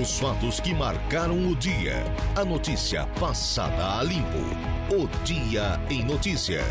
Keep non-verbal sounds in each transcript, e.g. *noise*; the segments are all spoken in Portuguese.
Os fatos que marcaram o dia. A notícia passada a limpo. O Dia em Notícia.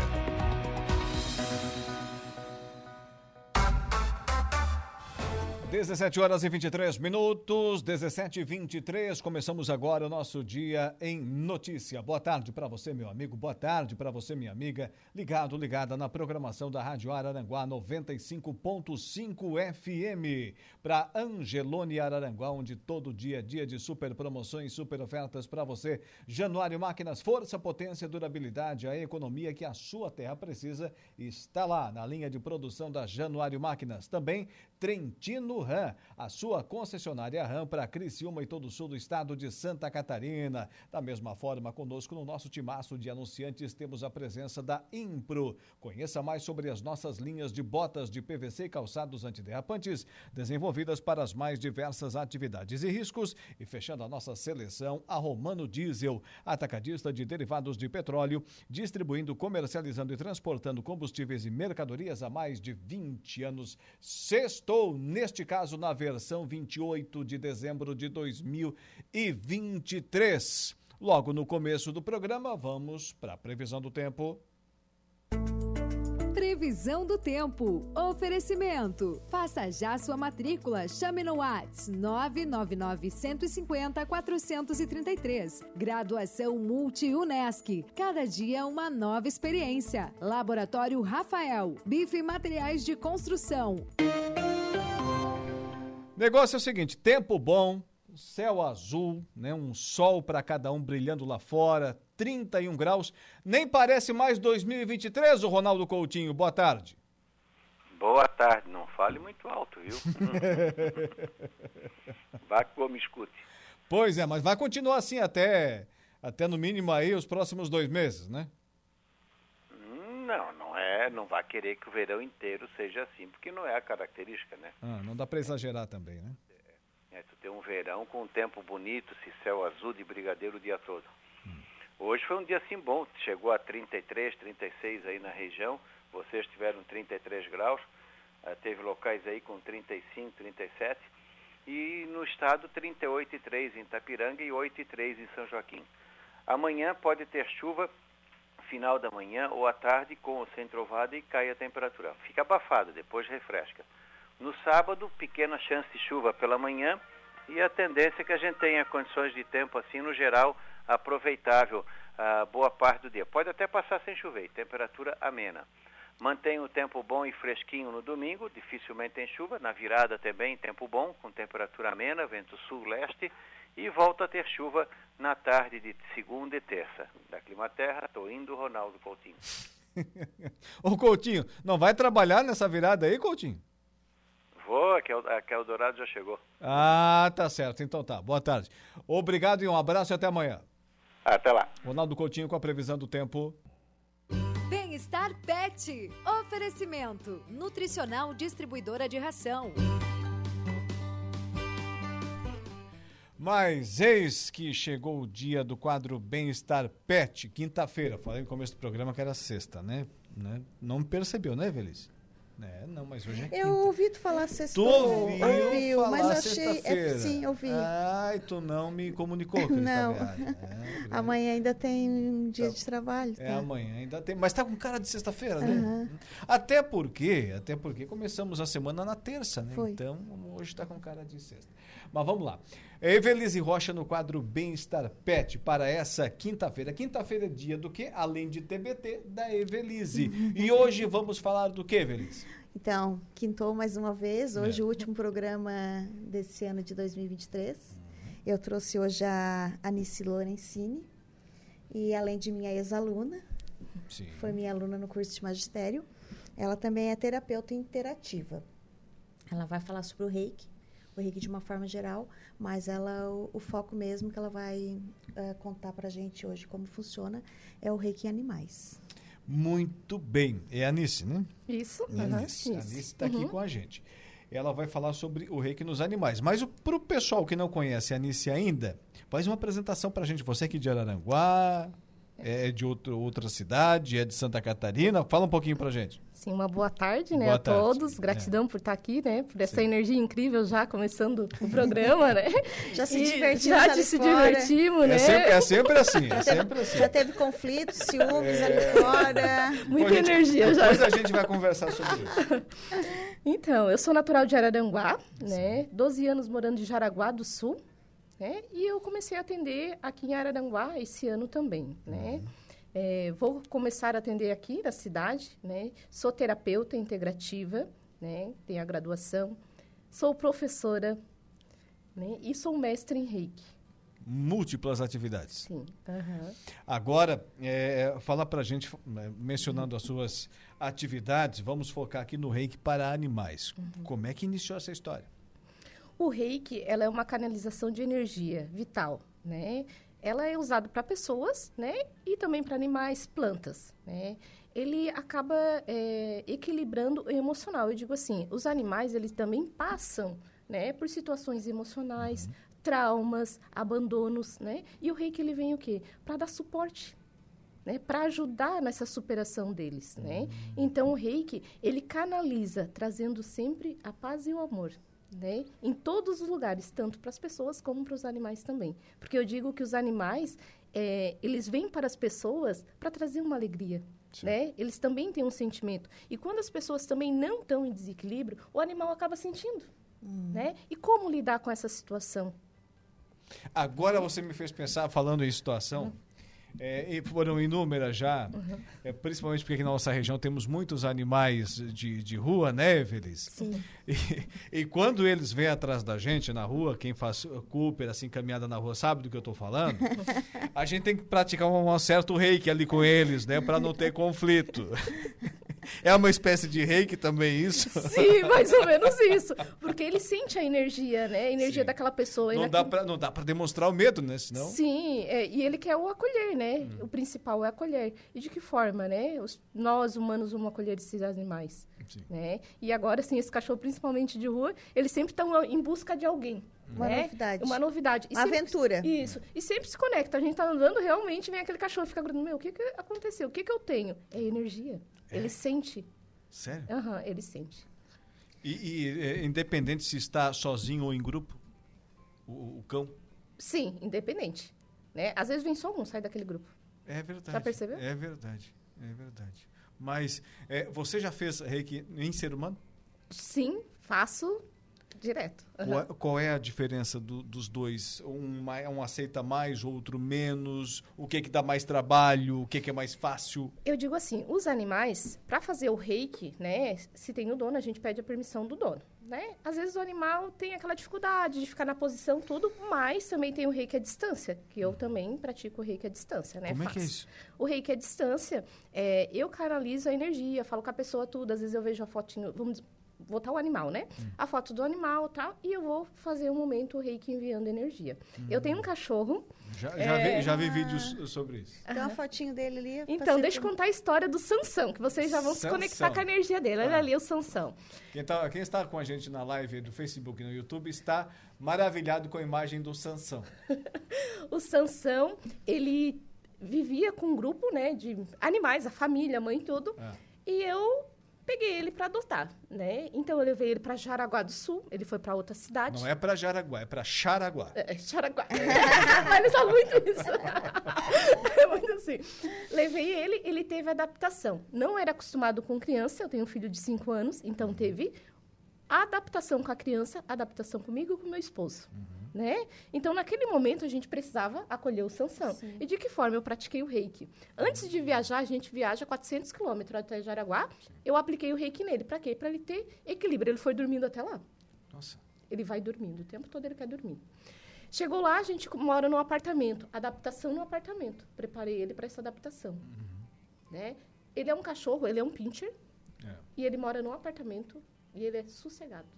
17 horas e 23 minutos, 17 e 23. Começamos agora o nosso dia em notícia. Boa tarde para você, meu amigo. Boa tarde para você, minha amiga. Ligado, ligada na programação da Rádio Araranguá 95.5 FM. Para Angelone Araranguá, onde todo dia é dia de super promoções, super ofertas para você. Januário Máquinas, força, potência, durabilidade, a economia que a sua terra precisa está lá na linha de produção da Januário Máquinas. Também Trentino RAM, a sua concessionária RAM para Criciúma e todo o sul do estado de Santa Catarina. Da mesma forma, conosco no nosso timaço de anunciantes temos a presença da Impro. Conheça mais sobre as nossas linhas de botas de PVC e calçados antiderrapantes, desenvolvidas para as mais diversas atividades e riscos. E fechando a nossa seleção, a Romano Diesel, atacadista de derivados de petróleo, distribuindo, comercializando e transportando combustíveis e mercadorias há mais de 20 anos. Sextou, neste caso, na versão 28 de dezembro de 2023. Logo no começo do programa, vamos para a previsão do tempo. Previsão do tempo. Oferecimento. Faça já sua matrícula. Chame no Whats 999 150 433. Graduação Multi-UNESC. Cada dia uma nova experiência. Laboratório Rafael. Bife Materiais de Construção. Negócio é o seguinte: tempo bom, céu azul, né? Um sol para cada um brilhando lá fora, 31 graus. Nem parece mais 2023, o Ronaldo Coutinho. Boa tarde. Boa tarde, não fale muito alto, viu? *laughs* Vá que me escute. Pois é, mas vai continuar assim até, até no mínimo aí os próximos dois meses, né? Não, não é, não vai querer que o verão inteiro seja assim, porque não é a característica, né? Ah, não dá para exagerar também, né? É, tu tem um verão com um tempo bonito, se céu azul de brigadeiro o dia todo. Hum. Hoje foi um dia assim bom, chegou a 33, 36 aí na região, vocês tiveram 33 graus, uh, teve locais aí com 35, 37, e no estado 38,3 em Itapiranga e 8,3 em São Joaquim. Amanhã pode ter chuva final da manhã ou à tarde com o centro-ovado e cai a temperatura. Fica abafada, depois refresca. No sábado, pequena chance de chuva pela manhã e a tendência é que a gente tenha condições de tempo assim, no geral, aproveitável a boa parte do dia. Pode até passar sem chover, temperatura amena. Mantém o tempo bom e fresquinho no domingo, dificilmente tem chuva. Na virada também, tempo bom, com temperatura amena, vento sul-leste e volta a ter chuva na tarde de segunda e terça. Da Climaterra, estou indo, Ronaldo Coutinho. *laughs* Ô Coutinho, não vai trabalhar nessa virada aí, Coutinho? Vou, a que Eldorado já chegou. Ah, tá certo. Então tá. Boa tarde. Obrigado e um abraço e até amanhã. Até lá. Ronaldo Coutinho com a previsão do tempo. Bem-estar Pet. Oferecimento. Nutricional Distribuidora de Ração. Mas eis que chegou o dia do quadro Bem-Estar Pet, quinta-feira. Falei no começo do programa que era sexta, né? né? Não percebeu, né, Velhice? É, não, mas hoje é quinta. Eu ouvi tu falar sexta. Tu ouviu, ouviu falar mas eu achei. É, sim, ouvi. Ai, tu não me comunicou que Não. É, *laughs* amanhã ainda tem um dia tá. de trabalho. Tá? É, amanhã ainda tem. Mas tá com cara de sexta-feira, né? Uhum. Até porque, até porque começamos a semana na terça, né? Foi. Então, hoje tá com cara de sexta. Mas vamos lá. Evelise Rocha no quadro Bem-Estar Pet para essa quinta-feira. Quinta-feira é dia do quê? Além de TBT, da Evelise. e *laughs* hoje vamos falar do que, Evelise? Então, quintou mais uma vez. Hoje, é. o último programa desse ano de 2023. Uhum. Eu trouxe hoje a Anice Lorenzini. E além de minha ex-aluna, foi minha aluna no curso de magistério, ela também é terapeuta interativa. Ela vai falar sobre o reiki o reiki de uma forma geral, mas ela o, o foco mesmo que ela vai uh, contar para a gente hoje como funciona é o reiki animais. Muito bem. É a Anice, né? Isso. É a Anice está uhum. aqui com a gente. Ela vai falar sobre o reiki nos animais. Mas para o pessoal que não conhece a Anice ainda, faz uma apresentação para a gente. Você aqui de Araranguá. É de outro, outra cidade, é de Santa Catarina. Fala um pouquinho pra gente. Sim, uma boa tarde, né, boa a tarde. todos. Gratidão é. por estar aqui, né, por essa Sim. energia incrível já começando o programa, né? *laughs* já se divertimos, já se fora. divertimos, né? É sempre, é sempre assim, é *laughs* sempre assim. Já teve conflitos, ciúmes é... ali fora. *laughs* Muita gente, energia já. Depois a gente vai conversar sobre isso. Então, eu sou natural de Araranguá, né? 12 anos morando em Jaraguá do Sul, né? E eu comecei a atender aqui em Araranguá esse ano também, né? Uhum. É, vou começar a atender aqui na cidade, né? Sou terapeuta integrativa, né? Tenho a graduação. Sou professora, né? E sou mestre em Reiki. Múltiplas atividades. Sim. Uhum. Agora, é, fala para a gente, né, mencionando as suas atividades, vamos focar aqui no Reiki para animais. Uhum. Como é que iniciou essa história? O Reiki, ela é uma canalização de energia vital, né? ela é usada para pessoas, né? E também para animais, plantas, né? Ele acaba é, equilibrando o emocional. Eu digo assim, os animais, eles também passam, né? Por situações emocionais, uhum. traumas, abandonos, né? E o reiki, ele vem o quê? Para dar suporte, né, para ajudar nessa superação deles, né? Uhum. Então o Reiki, ele canaliza trazendo sempre a paz e o amor, né? Em todos os lugares, tanto para as pessoas como para os animais também. Porque eu digo que os animais, é, eles vêm para as pessoas para trazer uma alegria, né? Eles também têm um sentimento. E quando as pessoas também não estão em desequilíbrio, o animal acaba sentindo, hum. né? E como lidar com essa situação? Agora você me fez pensar, falando em situação... Hum é, e foram inúmeras já, uhum. é, principalmente porque aqui na nossa região temos muitos animais de, de rua, né, Evelis? Sim. E, e, quando eles vêm atrás da gente na rua, quem faz Cooper, assim, caminhada na rua, sabe do que eu estou falando? *laughs* A gente tem que praticar um, um certo reiki ali com eles, né, para não ter conflito. *laughs* É uma espécie de reiki também isso? Sim, mais ou menos isso. Porque ele sente a energia, né? A energia Sim. daquela pessoa. Não, dá pra, não dá para demonstrar o medo, né? Senão... Sim, é, e ele quer o acolher, né? Hum. O principal é acolher. E de que forma, né? Os, nós, humanos, vamos acolher esses animais. Sim. Né? E agora, assim, esse cachorro, principalmente de rua, eles sempre estão em busca de alguém. Uma né? novidade. Uma novidade. E Uma sempre, aventura. Isso. E sempre se conecta. A gente está andando, realmente vem aquele cachorro e fica grudando. Meu, o que, que aconteceu? O que, que eu tenho? É energia. É. Ele sente. Sério? Aham, uhum, ele sente. E, e é, independente se está sozinho ou em grupo? O, o, cão? Sim, independente. Né? Às vezes vem só um, sai daquele grupo. É verdade. Já percebeu? É verdade, é verdade. Mas é, você já fez reiki em ser humano? Sim, faço direto. Uhum. Qual, qual, é a diferença do, dos dois? Um, um aceita mais, outro menos? O que, é que dá mais trabalho? O que, é que é mais fácil? Eu digo assim, os animais, para fazer o reiki, né? Se tem o dono, a gente pede a permissão do dono. Né? Às vezes o animal tem aquela dificuldade de ficar na posição, tudo, mas também tem o reiki à distância, que eu também pratico o reiki à distância, né? Como é que é isso? O reiki à distância, é, eu canalizo a energia, falo com a pessoa tudo, às vezes eu vejo a fotinho, vamos botar o animal, né? Hum. A foto do animal tal, e eu vou fazer um momento reiki enviando energia. Hum. Eu tenho um cachorro. Já, já, é... vi, já vi vídeos sobre isso. Tem uma fotinho dele ali. Então, deixa eu contar a história do Sansão, que vocês já vão Sansão. se conectar com a energia dele. Olha ah. ali o Sansão. Quem, tá, quem está com a gente na live do Facebook e no YouTube está maravilhado com a imagem do Sansão. *laughs* o Sansão, ele vivia com um grupo né, de animais, a família, a mãe tudo. Ah. E eu peguei ele para adotar, né? Então eu levei ele para Jaraguá do Sul, ele foi para outra cidade. Não é para Jaraguá, é para Xaraguá. É, é Xaraguá. *laughs* Ele fala muito isso. *laughs* é muito assim. Levei ele, ele teve adaptação. Não era acostumado com criança, eu tenho um filho de 5 anos, então teve adaptação com a criança, adaptação comigo e com meu esposo. Uhum né? Então, naquele momento, a gente precisava acolher o Sansão. Sim. E de que forma eu pratiquei o reiki? Antes de viajar, a gente viaja 400 quilômetros até Jaraguá. Eu apliquei o reiki nele. Para quê? Para ele ter equilíbrio. Ele foi dormindo até lá. Nossa. Ele vai dormindo. O tempo todo ele quer dormir. Chegou lá, a gente mora num apartamento. Adaptação no apartamento. Preparei ele para essa adaptação. Uhum. Né? Ele é um cachorro, ele é um pincher. É. E ele mora num apartamento e ele é sossegado.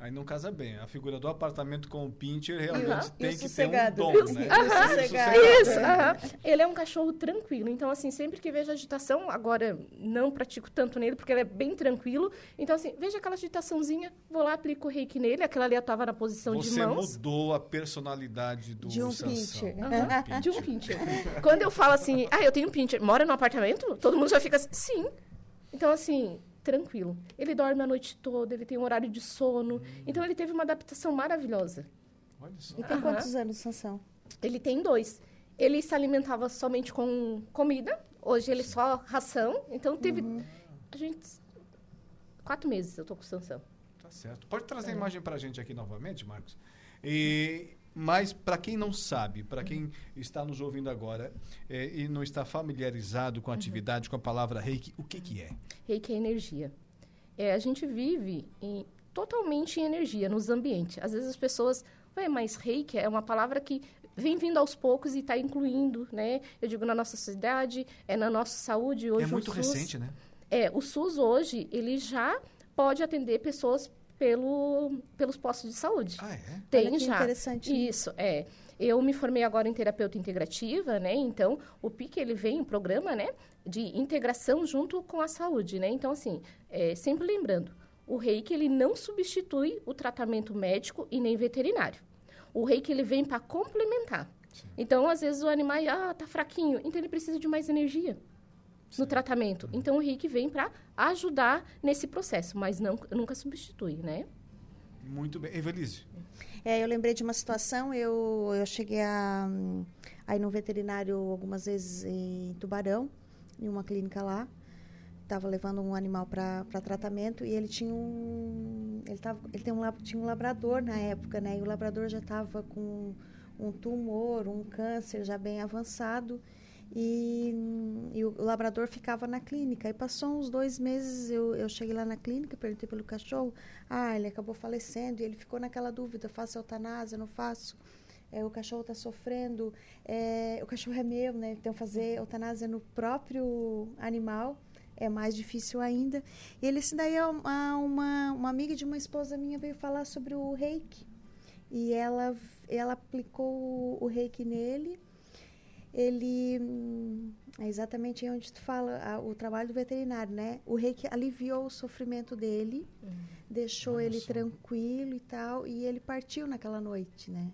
Aí não casa bem. A figura do apartamento com o pincher realmente Uhum. tem que ter um sossegado. dom, né? *laughs* o Isso, sossegado. Isso, aham. ele é um cachorro tranquilo. Então, assim, sempre que vejo agitação, agora não pratico tanto nele, porque ele é bem tranquilo. Então, assim, vejo aquela agitaçãozinha, vou lá, aplico o reiki nele. Aquela ali eu estava na posição de Você mãos. mudou a personalidade do De um Sansão. pincher. Aham, De um pincher. *laughs* Quando eu falo assim, ah, eu tenho um pincher, mora no apartamento? Todo mundo já fica assim, sim. Então, assim, tranquilo. Ele dorme a noite toda, ele tem um horário de sono. Então, ele teve uma adaptação maravilhosa. Olha só. E tem Aham. quantos anos, Sansão? Ele tem dois. Ele se alimentava somente com comida. Hoje ele só ração. Então teve. A gente. Quatro meses eu tô com o Sansão. Tá certo. Pode É. trazer a imagem pra gente aqui novamente, Marcos? E, mas para quem não sabe, para quem está nos ouvindo agora é, e não está familiarizado com a atividade, com a palavra reiki, o que, que é? Reiki é energia. É, a gente vive em- totalmente em energia nos ambientes. Às vezes as pessoas. Ué, mas reiki é uma palavra que vem vindo aos poucos e está incluindo, né? Eu digo na nossa cidade, é na nossa saúde hoje. é o muito SUS- recente, né? É, o SUS hoje, ele já pode atender pessoas pelo, pelos postos de saúde. Ah, é? Tem Olha que já. interessante. Isso, é. Eu me formei agora em terapeuta integrativa, né? Então, o PIC, ele vem, um programa, né? De integração junto com a saúde, né? Então, assim, é, sempre lembrando, o reiki, ele não substitui o tratamento médico e nem veterinário. O reiki, ele vem para complementar. Então, às vezes, o animal, ah, tá fraquinho, então ele precisa de mais energia no tratamento. Então, o reiki vem para ajudar nesse processo, mas não, nunca substitui, né? Muito bem. Evelise, É, eu lembrei de uma situação, eu, eu cheguei a, hum, a ir no veterinário algumas vezes em Tubarão, em uma clínica lá. Estava levando um animal para tratamento e ele tinha um. Ele, tava, ele tem um, tinha um labrador na época, né? E o labrador já estava com um tumor, um câncer já bem avançado. E, e o labrador ficava na clínica. E passou uns dois meses, eu, eu cheguei lá na clínica, perguntei pelo cachorro. Ah, ele acabou falecendo. E ele ficou naquela dúvida: faço eutanásia, não faço? É, o cachorro está sofrendo. É, o cachorro é meu, né? Então, fazer eutanásia no próprio animal é mais difícil ainda. E ele, isso daí, é uma, uma, uma amiga de uma esposa minha veio falar sobre o reiki. E ela, ela aplicou o reiki nele. Ele hum, é exatamente onde tu fala a- o trabalho do veterinário, né? O reiki aliviou o sofrimento dele, deixou Olha ele só. tranquilo e tal, e ele partiu naquela noite, né?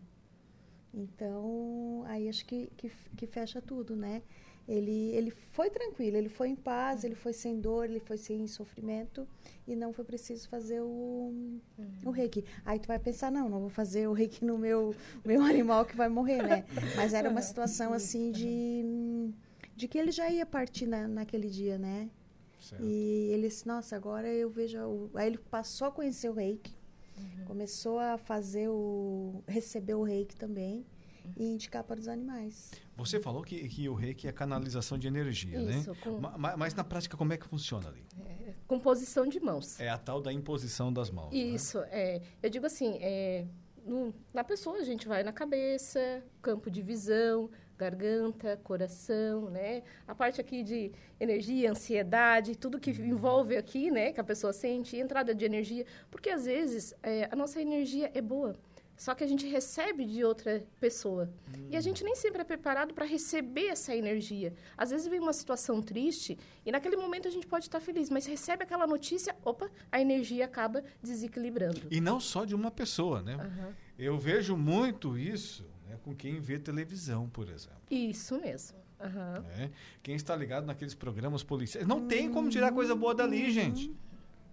Então, aí acho que, que, que fecha tudo, né? Ele, ele foi tranquilo, ele foi em paz, ele foi sem dor, ele foi sem sofrimento e não foi preciso fazer o, o reiki. Aí tu vai pensar, não, não vou fazer o reiki no meu, *laughs* meu animal que vai morrer, né? Mas era uma situação assim de, de que ele já ia partir na, naquele dia, né? certo. E ele disse, nossa, agora eu vejo. O... Aí ele passou a conhecer o reiki, começou a fazer o. receber o reiki também e indicar para os animais. Você falou que, que o reiki é canalização de energia, Isso, né? com- Ma- ma- Mas, na prática, como é que funciona ali? Composição de mãos. É a tal da imposição das mãos. né? Isso, é. Eu digo assim, é, no- na pessoa a gente vai na cabeça, campo de visão, garganta, coração, né? A parte aqui de energia, ansiedade, tudo que envolve aqui, né? Que a pessoa sente, entrada de energia. Porque às vezes é, a nossa energia é boa. Só que a gente recebe de outra pessoa. E a gente nem sempre é preparado para receber essa energia. Às vezes vem uma situação triste e naquele momento a gente pode estar feliz, mas recebe aquela notícia, opa, a energia acaba desequilibrando. E não só de uma pessoa, né? Aham. Eu vejo muito isso né, com quem vê televisão, por exemplo. Isso mesmo. Aham. né? Quem está ligado naqueles programas policiais. Não tem como tirar coisa boa dali, gente.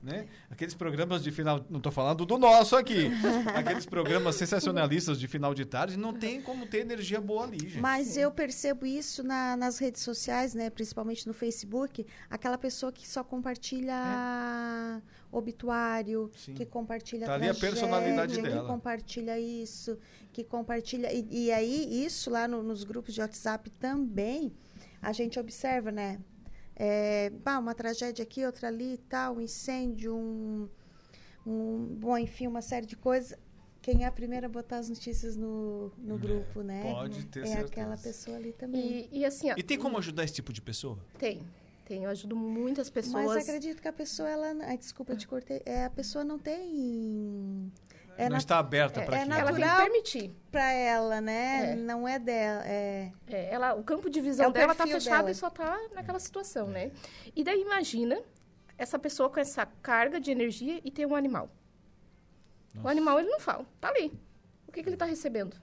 Né? Aqueles programas de final. Não estou falando do nosso aqui. *laughs* Aqueles programas sensacionalistas de final de tarde. Não tem como ter energia boa ali, gente. Mas eu percebo isso na- nas redes sociais, né? Principalmente no Facebook, aquela pessoa que só compartilha obituário, É. Sim. que compartilha Tá ali a tragédia, personalidade que dela. compartilha isso, que compartilha e, e aí isso lá no- nos grupos de WhatsApp também a gente observa, né? É, pá, uma tragédia aqui, outra ali, e tal, um incêndio, um, um bom, enfim, uma série de coisas. Quem é a primeira a botar as notícias no, no É, grupo, né? pode ter é certeza. aquela pessoa ali também. E, e assim, ó, E tem como ajudar esse tipo de pessoa? tem. Tenho, ajudo muitas pessoas. Mas acredito que a pessoa, ela. Ai, desculpa, eu te cortei. É, a pessoa não tem. É não está aberta é, para é aquilo. Ela tem que permitir. Para ela, né? É. Não é dela. É... É, ela, o campo de visão É dela está fechado dela. e só está naquela situação, né? E daí imagina essa pessoa com essa carga de energia e tem um animal. O animal ele não fala, tá ali. O que, que ele está recebendo?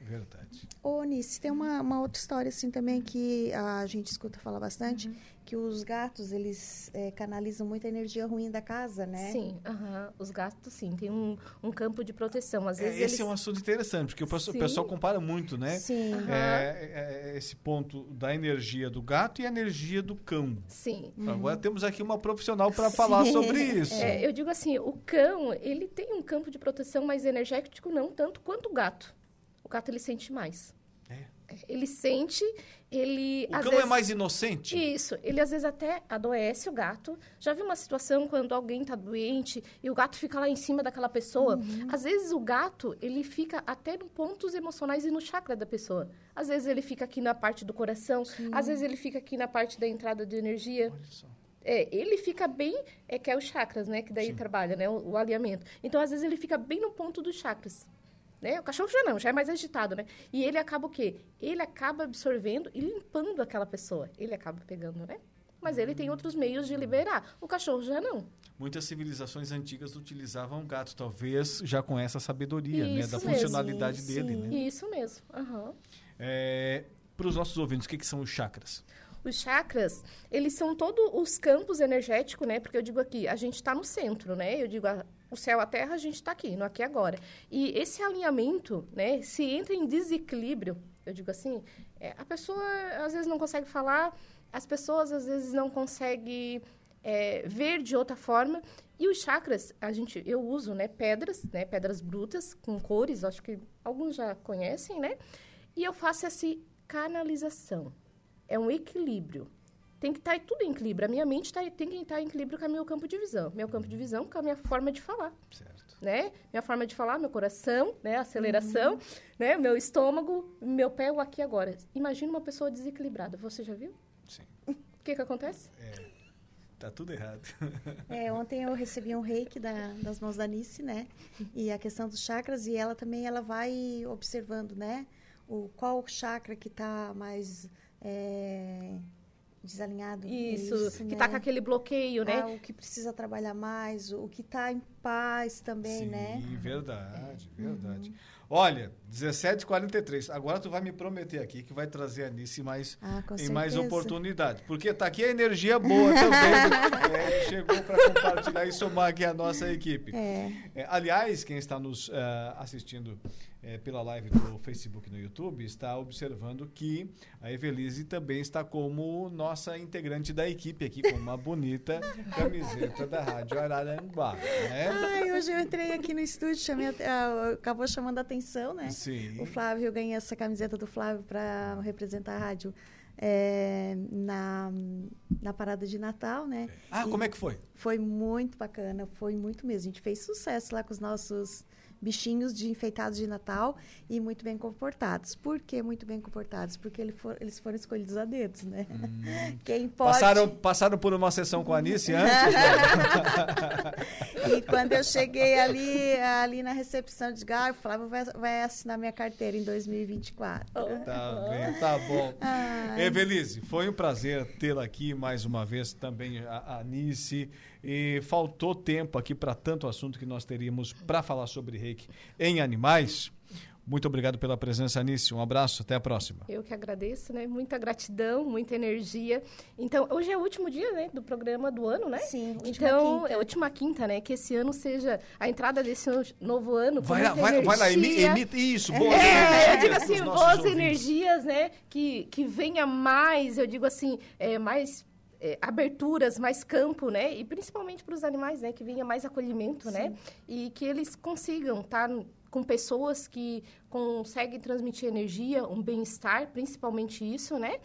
Verdade. Ô, Nice, tem uma, uma outra história assim também que a gente escuta falar bastante, que os gatos, eles é, canalizam muita energia ruim da casa, né? Sim, os gatos sim, tem um, um campo de proteção. Às É, vezes esse eles... é um assunto interessante, porque o pessoal, o pessoal compara muito, né? Sim. Aham. É, é, esse ponto da energia do gato e a energia do cão. Sim. Agora temos aqui uma profissional para falar sobre *laughs* isso. É, eu digo assim, o cão, ele tem um campo de proteção mais energético, não tanto quanto o gato. O gato, ele sente mais. É. Ele sente, ele... O às cão vezes... é mais inocente? Isso, ele às vezes até adoece o gato. Já vi uma situação quando alguém tá doente e o gato fica lá em cima daquela pessoa. Às vezes o gato, ele fica até nos pontos emocionais e no chakra da pessoa. Às vezes ele fica aqui na parte do coração, às vezes ele fica aqui na parte da entrada de energia. Olha só. É, ele fica bem, é que é os chakras, né, que daí trabalha, né, o, o alinhamento. Então às vezes ele fica bem no ponto dos chakras. Né? O cachorro já não, já é mais agitado, né? E ele acaba o quê? Ele acaba absorvendo e limpando aquela pessoa. Ele acaba pegando, né? Mas ele tem outros meios de liberar. O cachorro já não. Muitas civilizações antigas utilizavam o gato, talvez já com essa sabedoria, né? Da mesmo. funcionalidade dele, né? Isso mesmo. aham. É, para os nossos ouvintes, o que, que são os chakras? Os chakras, eles são todos os campos energéticos, né? Porque eu digo aqui, a gente está no centro, né? Eu digo, a- o céu, a terra, a gente está aqui, no aqui e agora. E esse alinhamento, né? Se entra em desequilíbrio, eu digo assim, é, a pessoa às vezes não consegue falar, as pessoas às vezes não conseguem é, ver de outra forma. E os chakras, a gente, eu uso, né? Pedras, né? Pedras brutas com cores, acho que alguns já conhecem, né? E eu faço essa canalização é um equilíbrio. Tem que estar tudo em equilíbrio. A minha mente tá, tem que estar em equilíbrio com o meu campo de visão. Meu campo de visão com a minha forma de falar, Certo. né? Minha forma de falar, meu coração, né? Aceleração, né? Meu estômago, meu pé, o aqui e agora. Imagina uma pessoa desequilibrada. Você já viu? Sim. O que que acontece? Tá tudo errado. *laughs* É, ontem eu recebi um reiki da- das mãos da Nice, né? E a questão dos chakras, e ela também ela vai observando, né? O, qual chakra que está mais é, desalinhado. Isso, que né? tá com aquele bloqueio, né? Ah, o que precisa trabalhar mais, o que está em paz também, Sim, né? verdade, verdade. Olha, 17h43. Agora tu vai me prometer aqui que vai trazer a Nice mais, Ah, em mais oportunidade. Porque tá aqui a energia boa também. *laughs* É, chegou para compartilhar e somar aqui a nossa equipe. É. É, aliás, quem está nos eh, assistindo eh, pela live do Facebook e no YouTube está observando que a Evelise também está como nossa integrante da equipe aqui, com uma bonita *laughs* camiseta da Rádio Araranguá. Né? Ai, hoje eu entrei aqui no estúdio, chamei, ah, acabou chamando a atenção, né? Sim. O Flávio, eu ganhei essa camiseta do Flávio para representar a rádio é, na, na parada de Natal, né? Ah, como é que foi? Foi muito bacana, foi muito mesmo. A gente fez sucesso lá com os nossos bichinhos de enfeitados de Natal e muito bem comportados. Por que muito bem comportados? Porque ele for- eles foram escolhidos a dedos, né? *laughs* Quem pode... Passaram, passaram por uma sessão com a Anice antes? *laughs* E quando eu cheguei ali, ali na recepção de Gar, o Flávio vai, vai assinar minha carteira em 2024. Tá bem, tá bom. Ai. Evelise, foi um prazer tê-la aqui mais uma vez, também a a Anice. E faltou tempo aqui para tanto assunto que nós teríamos para falar sobre reiki em animais. Muito obrigado pela presença, Anice. Um abraço, até a próxima. Eu que agradeço, né? Muita gratidão, muita energia. Então, hoje é o último dia, né, do programa do ano, né? Sim, Então, quinta. é a última quinta, né? Que esse ano seja a entrada desse no- novo ano. com Vai lá, vai, vai lá, emi- energia. emite isso, boas É, eu energias digo pros assim, boas ouvintes. energias, né? Que, que venha mais, eu digo assim, é, mais é, aberturas, mais campo, né? E principalmente para os animais, né? Que venha mais acolhimento, né? E que eles consigam estar com pessoas que conseguem transmitir energia, um bem-estar, principalmente isso, né?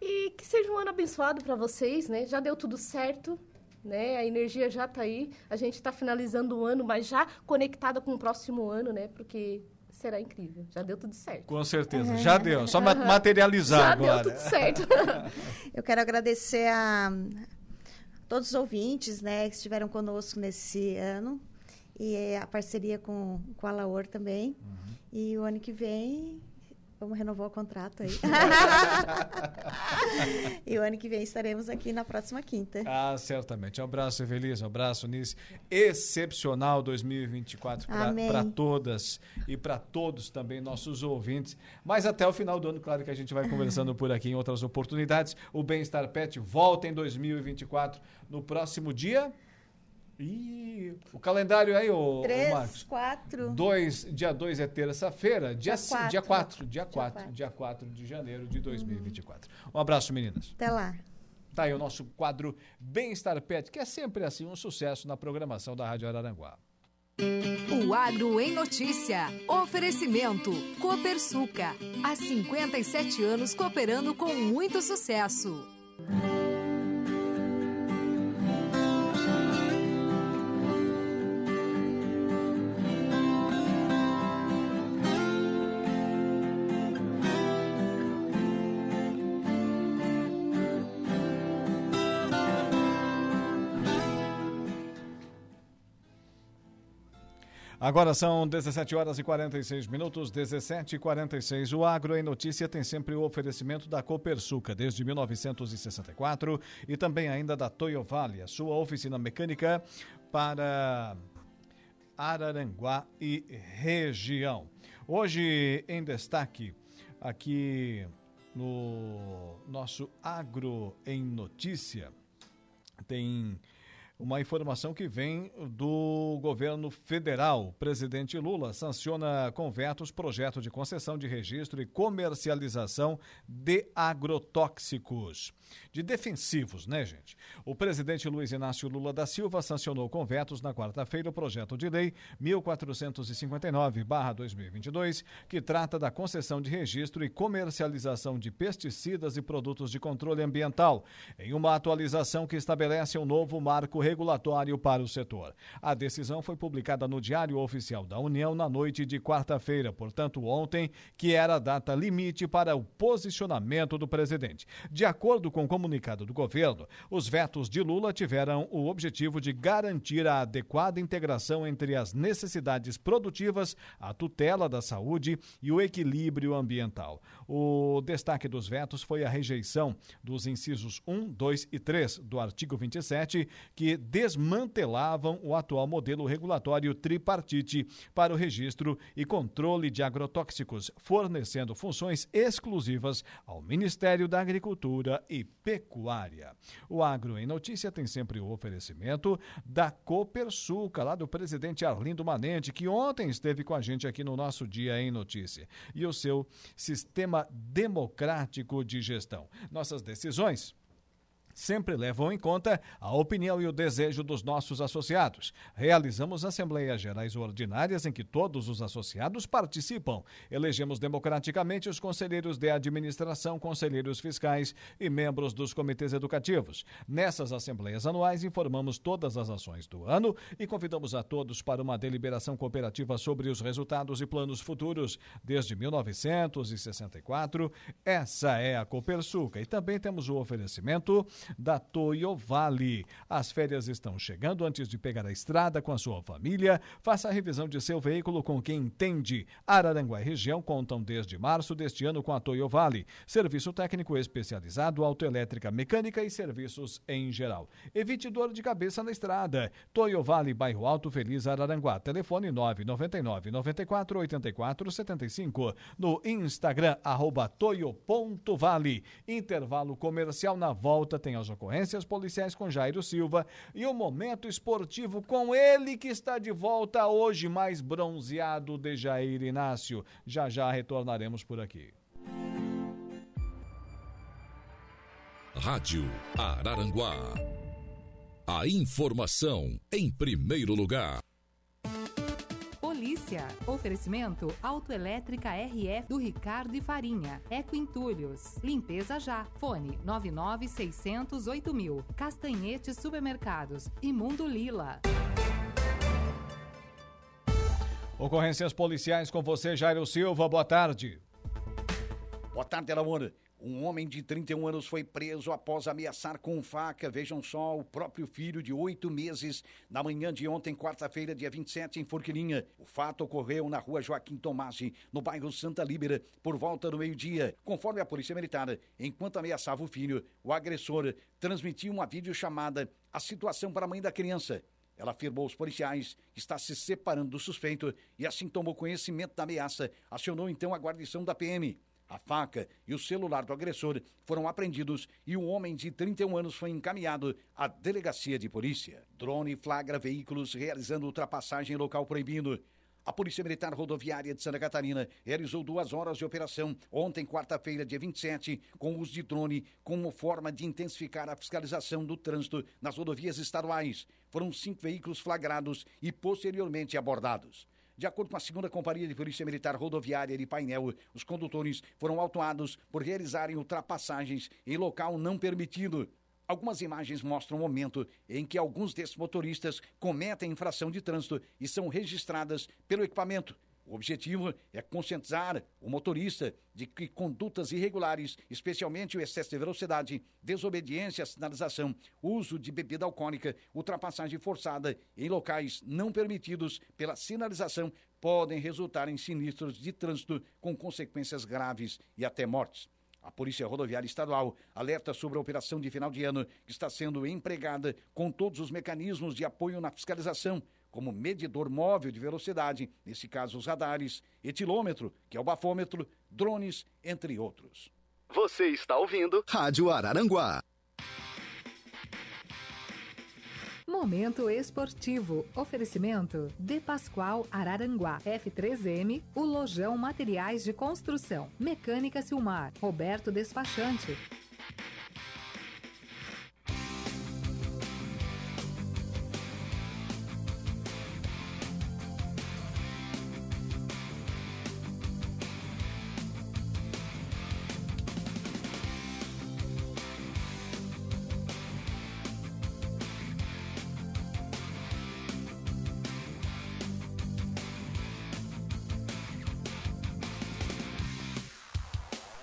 E que seja um ano abençoado para vocês, né? Já deu tudo certo, né? A energia já está aí. A gente está finalizando o ano, mas já conectada com o próximo ano, né? Porque será incrível. Já deu tudo certo. Com certeza, já deu. Só materializar já agora. Já deu tudo certo. *laughs* Eu quero agradecer a todos os ouvintes né, que estiveram conosco nesse ano e a parceria com, com a Laor também. Uhum. E o ano que vem Vamos renovar o contrato aí. *laughs* e o ano que vem estaremos aqui na próxima quinta. Ah, certamente. Um abraço, Evelise. Um abraço, Nice. Excepcional 2024 para todas e para todos também, nossos ouvintes. Mas até o final do ano, claro que a gente vai conversando por aqui em outras oportunidades. O Bem-Estar Pet volta em 2024 no próximo dia. E o calendário aí, o, 3, o Marcos. 4. Dois, dia 2 é terça-feira, dia 4. Dia 4, dia 4, dia 4 de janeiro de 2024. Um abraço, meninas. Até lá. Tá aí o nosso quadro Bem-Estar Pet, que é sempre assim um sucesso na programação da Rádio Araranguá. O Agro em Notícia. Oferecimento. Copersuca. Há 57 anos cooperando com muito sucesso. Agora são 17 horas e 46 minutos, 17 e 46. O Agro em Notícia tem sempre o oferecimento da Copersuca desde 1964 e também ainda da Toyo Vale, a sua oficina mecânica para Araranguá e região. Hoje em destaque aqui no nosso Agro em Notícia tem uma informação que vem do governo federal. O presidente Lula sanciona com vetos projeto de concessão de registro e comercialização de agrotóxicos. De defensivos, né, gente? O presidente Luiz Inácio Lula da Silva sancionou com vetos na quarta-feira o projeto de lei 1459-2022, que trata da concessão de registro e comercialização de pesticidas e produtos de controle ambiental, em uma atualização que estabelece um novo marco regulatório para o setor. A decisão foi publicada no Diário Oficial da União na noite de quarta-feira, portanto, ontem, que era a data limite para o posicionamento do presidente. De acordo com o comunicado do governo, os vetos de Lula tiveram o objetivo de garantir a adequada integração entre as necessidades produtivas, a tutela da saúde e o equilíbrio ambiental. O destaque dos vetos foi a rejeição dos incisos 1, 2 e 3 do artigo 27, que desmantelavam o atual modelo regulatório tripartite para o registro e controle de agrotóxicos, fornecendo funções exclusivas ao Ministério da Agricultura e Pecuária. O Agro em Notícia tem sempre o oferecimento da Copersuca, lá do presidente Arlindo Manente, que ontem esteve com a gente aqui no nosso Dia em Notícia, e o seu sistema democrático de gestão. Nossas decisões sempre levam em conta a opinião e o desejo dos nossos associados. Realizamos assembleias gerais ordinárias em que todos os associados participam. Elegemos democraticamente os conselheiros de administração, conselheiros fiscais e membros dos comitês educativos. Nessas assembleias anuais informamos todas as ações do ano e convidamos a todos para uma deliberação cooperativa sobre os resultados e planos futuros. Desde 1964, essa é a Copersuca e também temos o oferecimento da Toyo Vale. As férias estão chegando. Antes de pegar a estrada com a sua família, faça a revisão de seu veículo com quem entende. Araranguá e região contam desde março deste ano com a Toyo Vale. Serviço técnico especializado, autoelétrica, mecânica e serviços em geral. Evite dor de cabeça na estrada. Toyo Vale, bairro Alto Feliz, Araranguá. Telefone 999 94 84 75. No Instagram, arroba toyo.vale. Intervalo comercial na volta tem as ocorrências policiais com Jairo Silva e o momento esportivo com ele que está de volta hoje, mais bronzeado de Jair Inácio. Já já retornaremos por aqui. Rádio Araranguá. A informação em primeiro lugar. Polícia. Oferecimento Autoelétrica RF do Ricardo e Farinha. Eco Entulhos. Limpeza já. Fone 99608 mil. Castanhetes Supermercados. Imundo Lila. Ocorrências policiais com você, Jairo Silva. Boa tarde. Boa tarde, Elaona. Um homem de 31 anos foi preso após ameaçar com faca, vejam só, o próprio filho de oito meses, na manhã de ontem, quarta-feira, dia 27, em Forquilinha. O fato ocorreu na rua Joaquim Tomasi, no bairro Santa Líbera, por volta do meio-dia. Conforme a Polícia Militar, enquanto ameaçava o filho, o agressor transmitiu uma videochamada, a situação para a mãe da criança. Ela afirmou aos policiais que está se separando do suspeito e, assim tomou conhecimento da ameaça, acionou então a guarnição da PM. A faca e o celular do agressor foram apreendidos e o homem de 31 anos foi encaminhado à delegacia de polícia. Drone flagra veículos realizando ultrapassagem em local proibido. A Polícia Militar Rodoviária de Santa Catarina realizou duas horas de operação ontem, quarta-feira, dia 27, com uso de drone, como forma de intensificar a fiscalização do trânsito nas rodovias estaduais. Foram cinco veículos flagrados e posteriormente abordados. De acordo com a segunda Companhia de Polícia Militar Rodoviária de Painel, os condutores foram autuados por realizarem ultrapassagens em local não permitido. Algumas imagens mostram o momento em que alguns desses motoristas cometem infração de trânsito e são registradas pelo equipamento. O objetivo é conscientizar o motorista de que condutas irregulares, especialmente o excesso de velocidade, desobediência à sinalização, uso de bebida alcoólica, ultrapassagem forçada em locais não permitidos pela sinalização, podem resultar em sinistros de trânsito com consequências graves e até mortes. A Polícia Rodoviária Estadual alerta sobre a operação de final de ano que está sendo empregada com todos os mecanismos de apoio na fiscalização como medidor móvel de velocidade, nesse caso os radares, etilômetro, que é o bafômetro, drones, entre outros. Você está ouvindo Rádio Araranguá. Momento esportivo. Oferecimento De Pascoal Araranguá. F3M, o Lojão Materiais de Construção. Mecânica Silmar. Roberto Despachante.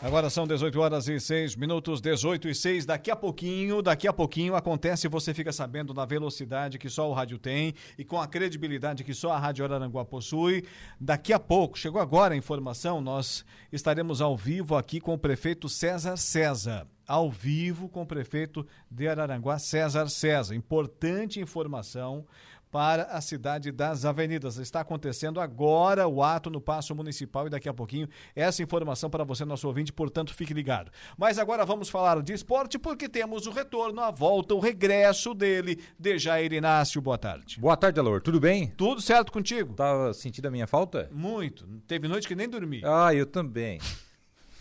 Agora são 18 horas e 6 minutos, 18 e 6. Daqui a pouquinho, daqui a pouquinho acontece você fica sabendo na velocidade que só o rádio tem e com a credibilidade que só a Rádio Araranguá possui. Daqui a pouco, chegou agora a informação, nós estaremos ao vivo aqui com o prefeito César César. Ao vivo com o prefeito de Araranguá, César César. Importante informação para a cidade das avenidas. Está acontecendo agora o ato no Paço Municipal e daqui a pouquinho essa informação para você, nosso ouvinte, portanto, fique ligado. Mas agora vamos falar de esporte porque temos o retorno, a volta, o regresso dele, de Jair Inácio. Boa tarde. Boa tarde, Alor. Tudo bem? Tudo certo contigo? Tava sentindo a minha falta? Muito. Teve noite que nem dormi. Ah, eu também.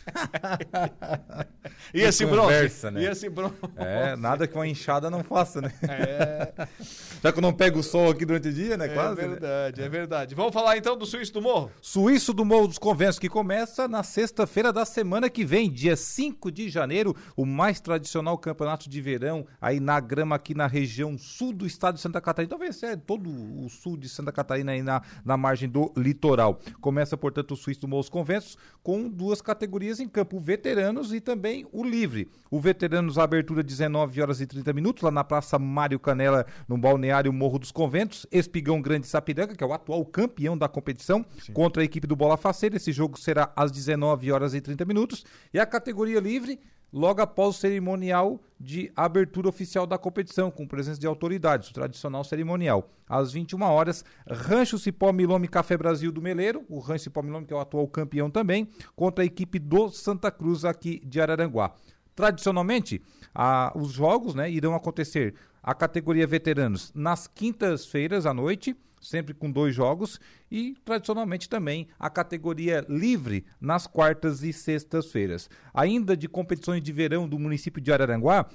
*laughs* e esse conversa, bronze? Né? E esse bronze? É, nada que uma enxada não faça, né? É. *laughs* Já que eu não pego o sol aqui durante o dia, né? É Quase. É verdade, né? é verdade. Vamos falar então do Suíço do Morro? Suíço do Morro dos Conventos, que começa na sexta-feira da semana que vem, dia 5 de janeiro, o mais tradicional campeonato de verão aí na grama aqui na região sul do estado de Santa Catarina. Talvez é todo o sul de Santa Catarina aí na, na margem do litoral. Começa, portanto, o Suíço do Morro dos Conventos com duas categorias em campo, o veteranos e também o livre. O veteranos, abertura 19 horas e 30 minutos, lá na Praça Mário Canela, no balneário Morro dos Conventos. Espigão Grande Sapiranga, que é o atual campeão da competição, Sim. contra a equipe do Bola Faceira. Esse jogo será às 19 horas e 30 minutos. E a categoria livre, logo após o cerimonial de abertura oficial da competição, com presença de autoridades, o tradicional cerimonial. Às 21 horas, Rancho Cipó Milome Café Brasil do Meleiro, o Rancho Cipó Milome, que é o atual campeão também, contra a equipe do Santa Cruz aqui de Araranguá. Tradicionalmente, a, os jogos né, irão acontecer a categoria veteranos nas quintas-feiras à noite, sempre com dois jogos, e tradicionalmente também a categoria livre nas quartas e sextas-feiras. Ainda de competições de verão do município de Araranguá,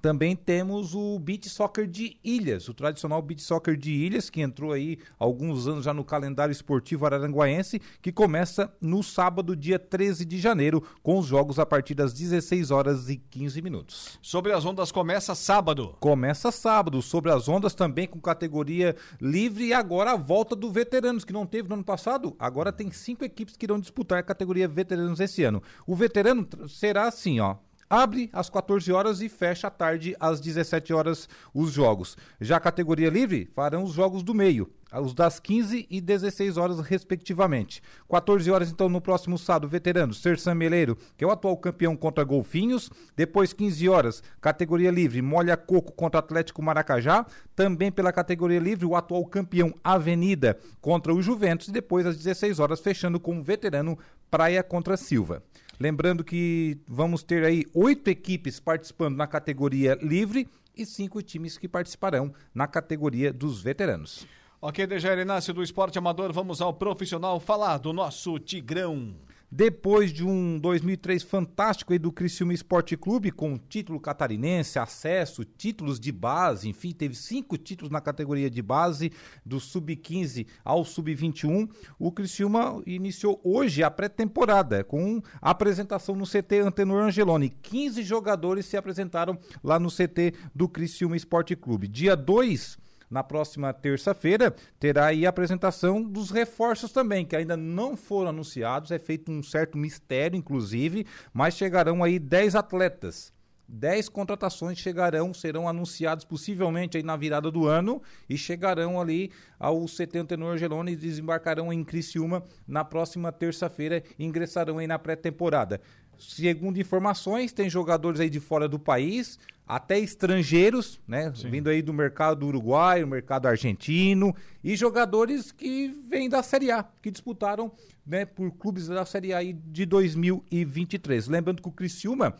também temos o Beach Soccer de Ilhas, o tradicional Beach Soccer de Ilhas, que entrou aí há alguns anos já no calendário esportivo araranguaense, que começa no sábado, dia 13 de janeiro, com os jogos a partir das 16 horas e 15 minutos. Sobre as ondas começa sábado. Começa sábado, sobre as ondas também com categoria livre e agora a volta do veteranos, que não teve no ano passado. Agora tem cinco equipes que irão disputar a categoria veteranos esse ano. O veterano será assim, ó abre às 14 horas e fecha à tarde às 17 horas os jogos. Já a categoria livre farão os jogos do meio, os das 15 e 16 horas respectivamente. 14 horas então no próximo sábado, veteranos, Sersan Meleiro, que é o atual campeão contra Golfinhos, depois 15 horas, categoria livre, Molha Coco contra Atlético Maracajá, também pela categoria livre, o atual campeão Avenida contra o Juventus e depois às 16 horas fechando com o veterano Praia contra Silva. Lembrando que vamos ter aí oito equipes participando na categoria livre e cinco times que participarão na categoria dos veteranos. Ok, Dejair Inácio do Esporte Amador, vamos ao profissional falar do nosso Tigrão. Depois de um 2003 fantástico aí do Criciúma Esporte Clube, com título catarinense, acesso, títulos de base, enfim, teve cinco títulos na categoria de base, do Sub-15 ao Sub-21. O Criciúma iniciou hoje a pré-temporada, com apresentação no CT Antenor Angeloni. 15 jogadores se apresentaram lá no CT do Criciúma Esporte Clube. Dia 2 na próxima terça-feira, terá aí a apresentação dos reforços também, que ainda não foram anunciados, é feito um certo mistério, inclusive, mas chegarão aí 10 atletas. 10 contratações chegarão, serão anunciadas possivelmente aí na virada do ano e chegarão ali ao CT Antenor Gelone e desembarcarão em Criciúma na próxima terça-feira e ingressarão aí na pré-temporada. Segundo informações, tem jogadores aí de fora do país, até estrangeiros, né? Sim. Vindo aí do mercado uruguaio, mercado argentino e jogadores que vêm da Série A, que disputaram né, por clubes da Série A de 2023. Lembrando que o Criciúma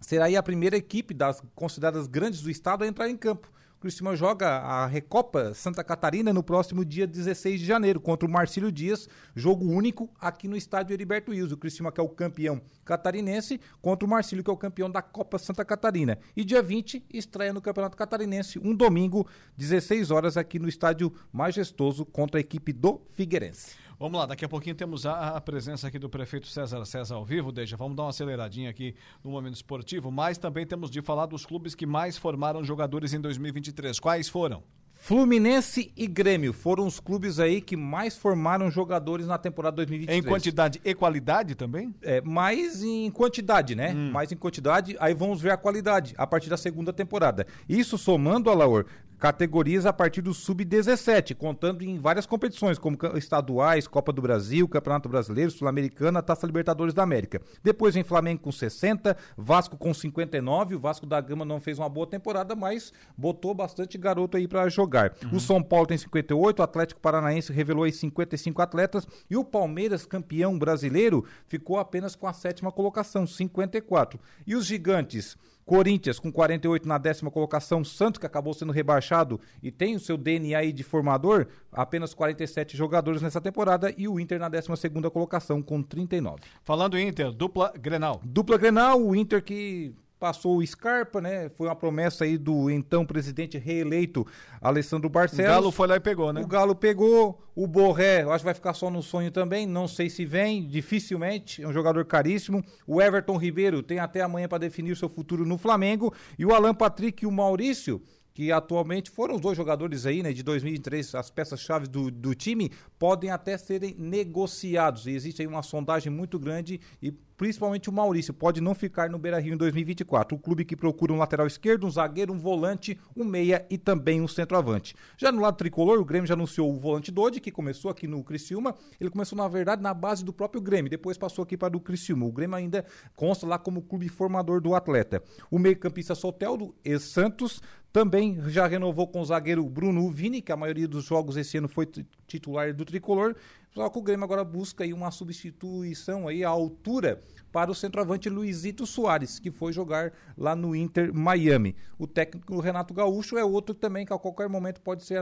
será aí a primeira equipe das consideradas grandes do estado a entrar em campo. O joga a Recopa Santa Catarina no próximo dia 16 de janeiro contra o Marcílio Dias, jogo único aqui no estádio Heriberto Wilson. O Criciúma que é o campeão catarinense contra o Marcílio que é o campeão da Copa Santa Catarina. E dia 20 estreia no Campeonato Catarinense, um domingo, 16 horas aqui no estádio Majestoso contra a equipe do Figueirense. Vamos lá, daqui a pouquinho temos a, a, presença aqui do prefeito César César ao vivo, deixa, vamos dar uma aceleradinha aqui no momento esportivo, mas também temos de falar dos clubes que mais formaram jogadores em 2023. Quais foram? Fluminense e Grêmio foram os clubes aí que mais formaram jogadores na temporada 2023. Em quantidade e qualidade também? É, mais em quantidade, né? Hum. Mais em quantidade, aí vamos ver a qualidade a partir da segunda temporada. Isso somando, Alaor, categorias a partir do sub-17, contando em várias competições, como estaduais, Copa do Brasil, Campeonato Brasileiro, Sul-Americana, Taça Libertadores da América. Depois vem Flamengo com 60, Vasco com 59, o Vasco da Gama não fez uma boa temporada, mas botou bastante garoto aí para jogar. Uhum. O São Paulo tem 58, o Atlético Paranaense revelou aí 55 atletas e o Palmeiras, campeão brasileiro, ficou apenas com a sétima colocação, 54. E os gigantes Corinthians com 48 na décima colocação, Santos que acabou sendo rebaixado e tem o seu DNA aí de formador, apenas 47 jogadores nessa temporada e o Inter na décima segunda colocação com 39. Falando Inter, dupla Grenal. Dupla Grenal, o Inter que passou o Scarpa, né? Foi uma promessa aí do então presidente reeleito Alessandro Barcelos. O Galo foi lá e pegou, né? O Galo pegou, o Borré, eu acho que vai ficar só no sonho também, não sei se vem, dificilmente, é um jogador caríssimo. O Everton Ribeiro tem até amanhã para definir o seu futuro no Flamengo e o Alan Patrick e o Maurício que atualmente foram os dois jogadores aí, né, de 2023, as peças-chave do, do time, podem até serem negociados. E existe aí uma sondagem muito grande e principalmente o Maurício, pode não ficar no Beira Rio em 2024. O clube que procura um lateral esquerdo, um zagueiro, um volante, um meia e também um centroavante. Já no lado tricolor, o Grêmio já anunciou o volante Dodi, que começou aqui no Criciúma. Ele começou, na verdade, na base do próprio Grêmio, depois passou aqui para o Criciúma. O Grêmio ainda consta lá como clube formador do atleta. O meio-campista Soteldo, ex-Santos, também já renovou com o zagueiro Bruno Vini, que a maioria dos jogos esse ano foi titular do tricolor. Só que o Grêmio agora busca aí uma substituição aí à altura para o centroavante Luizito Soares, que foi jogar lá no Inter Miami. O técnico Renato Gaúcho é outro também que a qualquer momento pode ser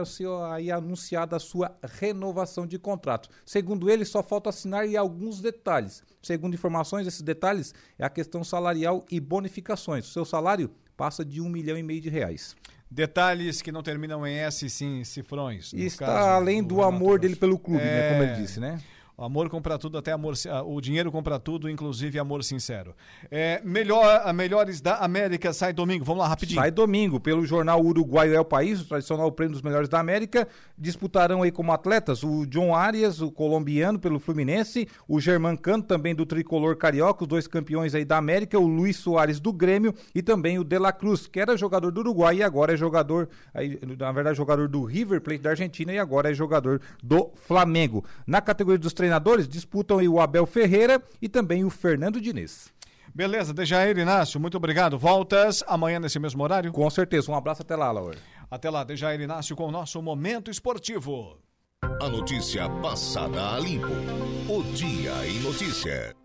aí anunciada a sua renovação de contrato. Segundo ele, só falta assinar aí alguns detalhes. Segundo informações, esses detalhes é a questão salarial e bonificações. O seu salário passa de um milhão e meio de reais. Detalhes que não terminam em S, sim, cifrões. E está caso, além do, amor dele pelo clube, é... né? Como ele disse, né? Amor compra tudo, até amor, o dinheiro compra tudo, inclusive amor sincero. É, melhor, a Melhores da América sai domingo. Vamos lá, rapidinho. Sai domingo, pelo jornal Uruguaio é o País, o tradicional prêmio dos melhores da América. Disputarão aí como atletas o John Arias, o colombiano pelo Fluminense, o Germán Canto, também do tricolor carioca, os dois campeões aí da América, o Luiz Soares do Grêmio e também o De La Cruz, que era jogador do Uruguai e agora é jogador, aí, na verdade, jogador do River Plate da Argentina e agora é jogador do Flamengo. Na categoria dos treinadores disputam o Abel Ferreira e também o Fernando Diniz. Beleza, Dejair Inácio, muito obrigado. Voltas amanhã nesse mesmo horário? Com certeza. Um abraço até lá, Laura. Até lá, Dejair Inácio com o nosso Momento Esportivo. A notícia passada a limpo. O Dia em Notícia.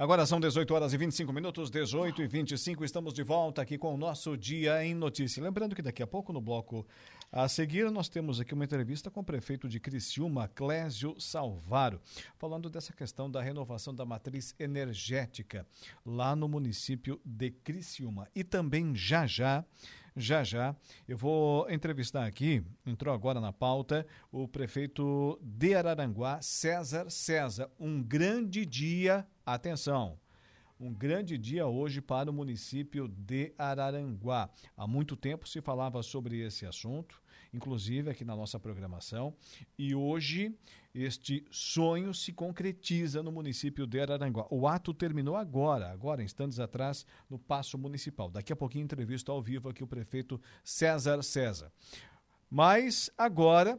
Agora são 18 horas e 25 minutos, 18 e 25. Estamos de volta aqui com o nosso Dia em Notícia. Lembrando que daqui a pouco, no bloco a seguir, nós temos aqui uma entrevista com o prefeito de Criciúma, Clésio Salvaro, falando dessa questão da renovação da matriz energética lá no município de Criciúma. E também já já já já. Eu vou entrevistar aqui, entrou agora na pauta, o prefeito de Araranguá, César César. Um grande dia, atenção, um grande dia hoje para o município de Araranguá. Há muito tempo se falava sobre esse assunto, inclusive aqui na nossa programação, e hoje este sonho se concretiza no município de Araranguá. O ato terminou agora, agora, instantes atrás, no Paço Municipal. Daqui a pouquinho, entrevista ao vivo aqui o prefeito César César. Mas agora.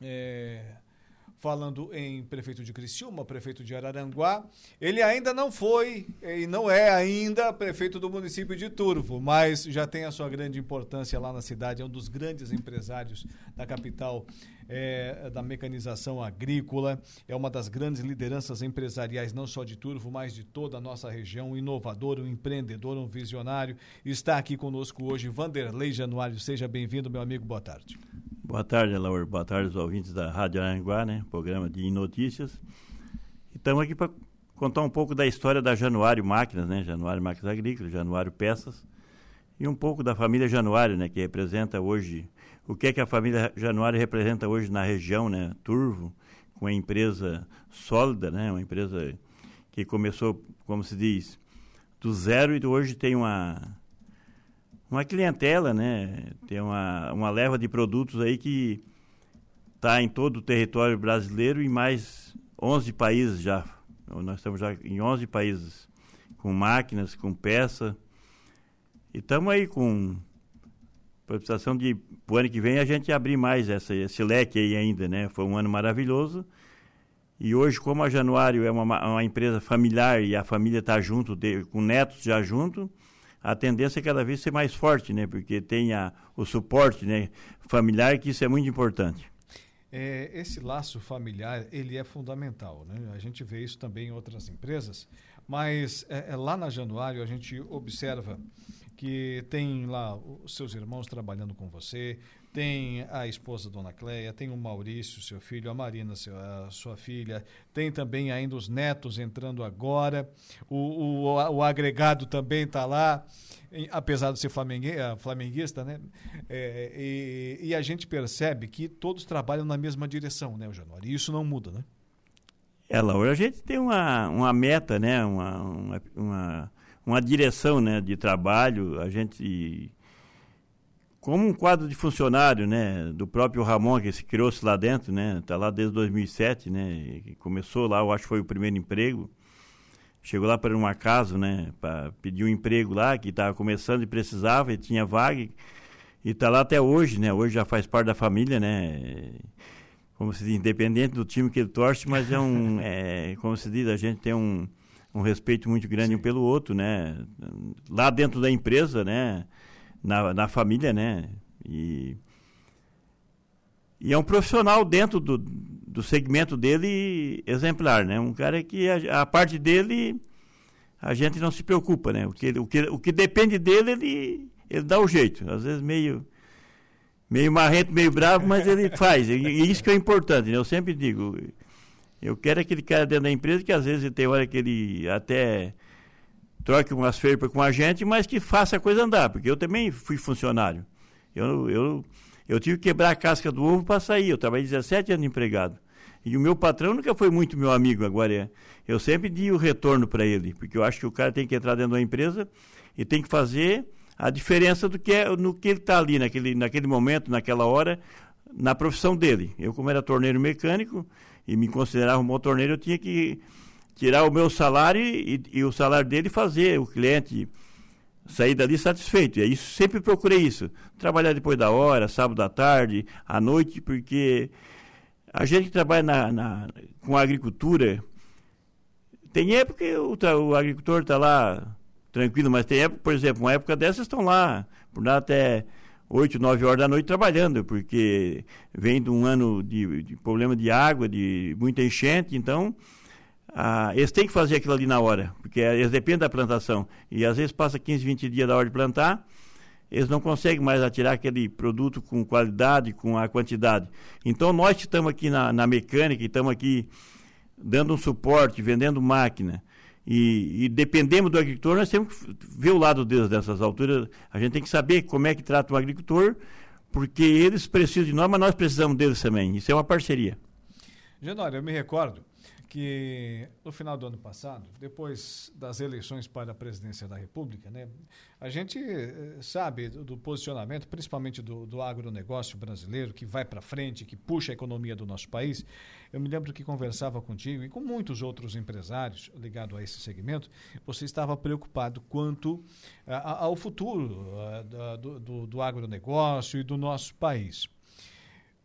É falando em prefeito de Criciúma, prefeito de Araranguá. Ele ainda não foi e não é ainda prefeito do município de Turvo, mas já tem a sua grande importância lá na cidade, é um dos grandes empresários da capital é, da mecanização agrícola, é uma das grandes lideranças empresariais, não só de Turvo, mas de toda a nossa região, um inovador, um empreendedor, um visionário. Está aqui conosco hoje Vanderlei Januário. Seja bem-vindo, meu amigo, boa tarde. Boa tarde, Laura. Boa tarde aos ouvintes da Rádio Aranguá, né? Programa de notícias. Estamos aqui para contar um pouco da história da Januário Máquinas, né? Januário Máquinas Agrícolas, Januário Peças. E um pouco da família Januário, né? Que representa hoje... O que é que a família Januário representa hoje na região, né? Turvo, com uma empresa sólida, né? Uma empresa que começou, como se diz, do zero e hoje tem uma uma clientela, né? Tem uma, uma leva de produtos aí que está em todo o território brasileiro e mais 11 países já. Nós estamos já em 11 países com máquinas, com peça. E estamos aí com preparação de o ano que vem a gente abrir mais essa, esse leque aí ainda, né? Foi um ano maravilhoso. E hoje, como a Januário é uma, uma empresa familiar e a família está junto, de, com netos já junto, a tendência é cada vez ser mais forte, né? Porque tem a, o suporte né, familiar, que isso é muito importante. É, esse laço familiar, ele é fundamental, né? A gente vê isso também em outras empresas, mas é, é, lá na Januário a gente observa que tem lá os seus irmãos trabalhando com você, tem a esposa Dona Cleia, tem o Maurício, seu filho, a Marina, seu, a sua filha, tem também ainda os netos entrando agora, o, o, o agregado também está lá, apesar de ser flamenguista, flamenguista né? É, e, e, a gente percebe que todos trabalham na mesma direção, né, Januário? E isso não muda, né? É, Laura, a gente tem uma, uma meta, né? Uma, uma, uma, uma direção né? de trabalho, a gente como um quadro de funcionário, né, do próprio Ramon que se criou-se lá dentro, né, tá lá desde 2007, né, começou lá, eu acho que foi o primeiro emprego, chegou lá para um acaso, né, para pedir um emprego lá, que estava começando e precisava, e tinha vaga, e está lá até hoje, né, hoje já faz parte da família, né, como se diz, independente do time que ele torce, mas é um, *laughs* é, como se diz, a gente tem um, um respeito muito grande Sim. um pelo outro, né, lá dentro da empresa, né, na, na família, né? E, e é um profissional dentro do, do segmento dele exemplar, né? Um cara que a, a, parte dele a gente não se preocupa, né? O que, o que, o que depende dele, ele, ele dá o jeito. Às vezes meio, meio marrento, meio bravo, mas ele *laughs* faz. E, e isso que é importante, né? Eu sempre digo, Eu quero aquele cara dentro da empresa que às vezes tem hora que ele até troque umas feiras com a gente, mas que faça a coisa andar, porque eu também fui funcionário. Eu, eu, eu tive que quebrar a casca do ovo para sair. Eu trabalhei 17 anos empregado. E o meu patrão nunca foi muito meu amigo, agora é. Eu sempre di o retorno para ele, porque eu acho que o cara tem que entrar dentro da empresa e tem que fazer a diferença do que é no que ele está ali naquele, naquele momento, naquela hora, na profissão dele. Eu, como era torneiro mecânico e me considerava um bom torneiro, eu tinha que tirar o meu salário e, e o salário dele fazer o cliente sair dali satisfeito. E isso, sempre procurei isso. Trabalhar depois da hora, sábado à tarde, à noite, porque a gente que trabalha na, na com a agricultura, tem época que o, o agricultor está lá tranquilo, mas tem época, por exemplo, uma época dessas estão lá, por nada até 8, 9 horas da noite trabalhando, porque vem de um ano de, de problema de água, de muita enchente, então ah, eles têm que fazer aquilo ali na hora, porque eles dependem da plantação. E às vezes passa 15, 20 dias da hora de plantar, eles não conseguem mais atirar aquele produto com qualidade, com a quantidade. Então nós que estamos aqui na, na mecânica, estamos aqui dando um suporte, vendendo máquina, e, e, dependemos do agricultor, nós temos que ver o lado deles nessas alturas. A gente tem que saber como é que trata o agricultor, porque eles precisam de nós, mas nós precisamos deles também. Isso é uma parceria. Genório, eu me recordo que no final do ano passado, depois das eleições para a presidência da República, né, a gente eh, sabe do, do posicionamento, principalmente do, do agronegócio brasileiro, que vai para frente, que puxa a economia do nosso país. Eu me lembro que conversava contigo e com muitos outros empresários ligados a esse segmento, você estava preocupado quanto a, ao futuro a, do, do, do agronegócio e do nosso país.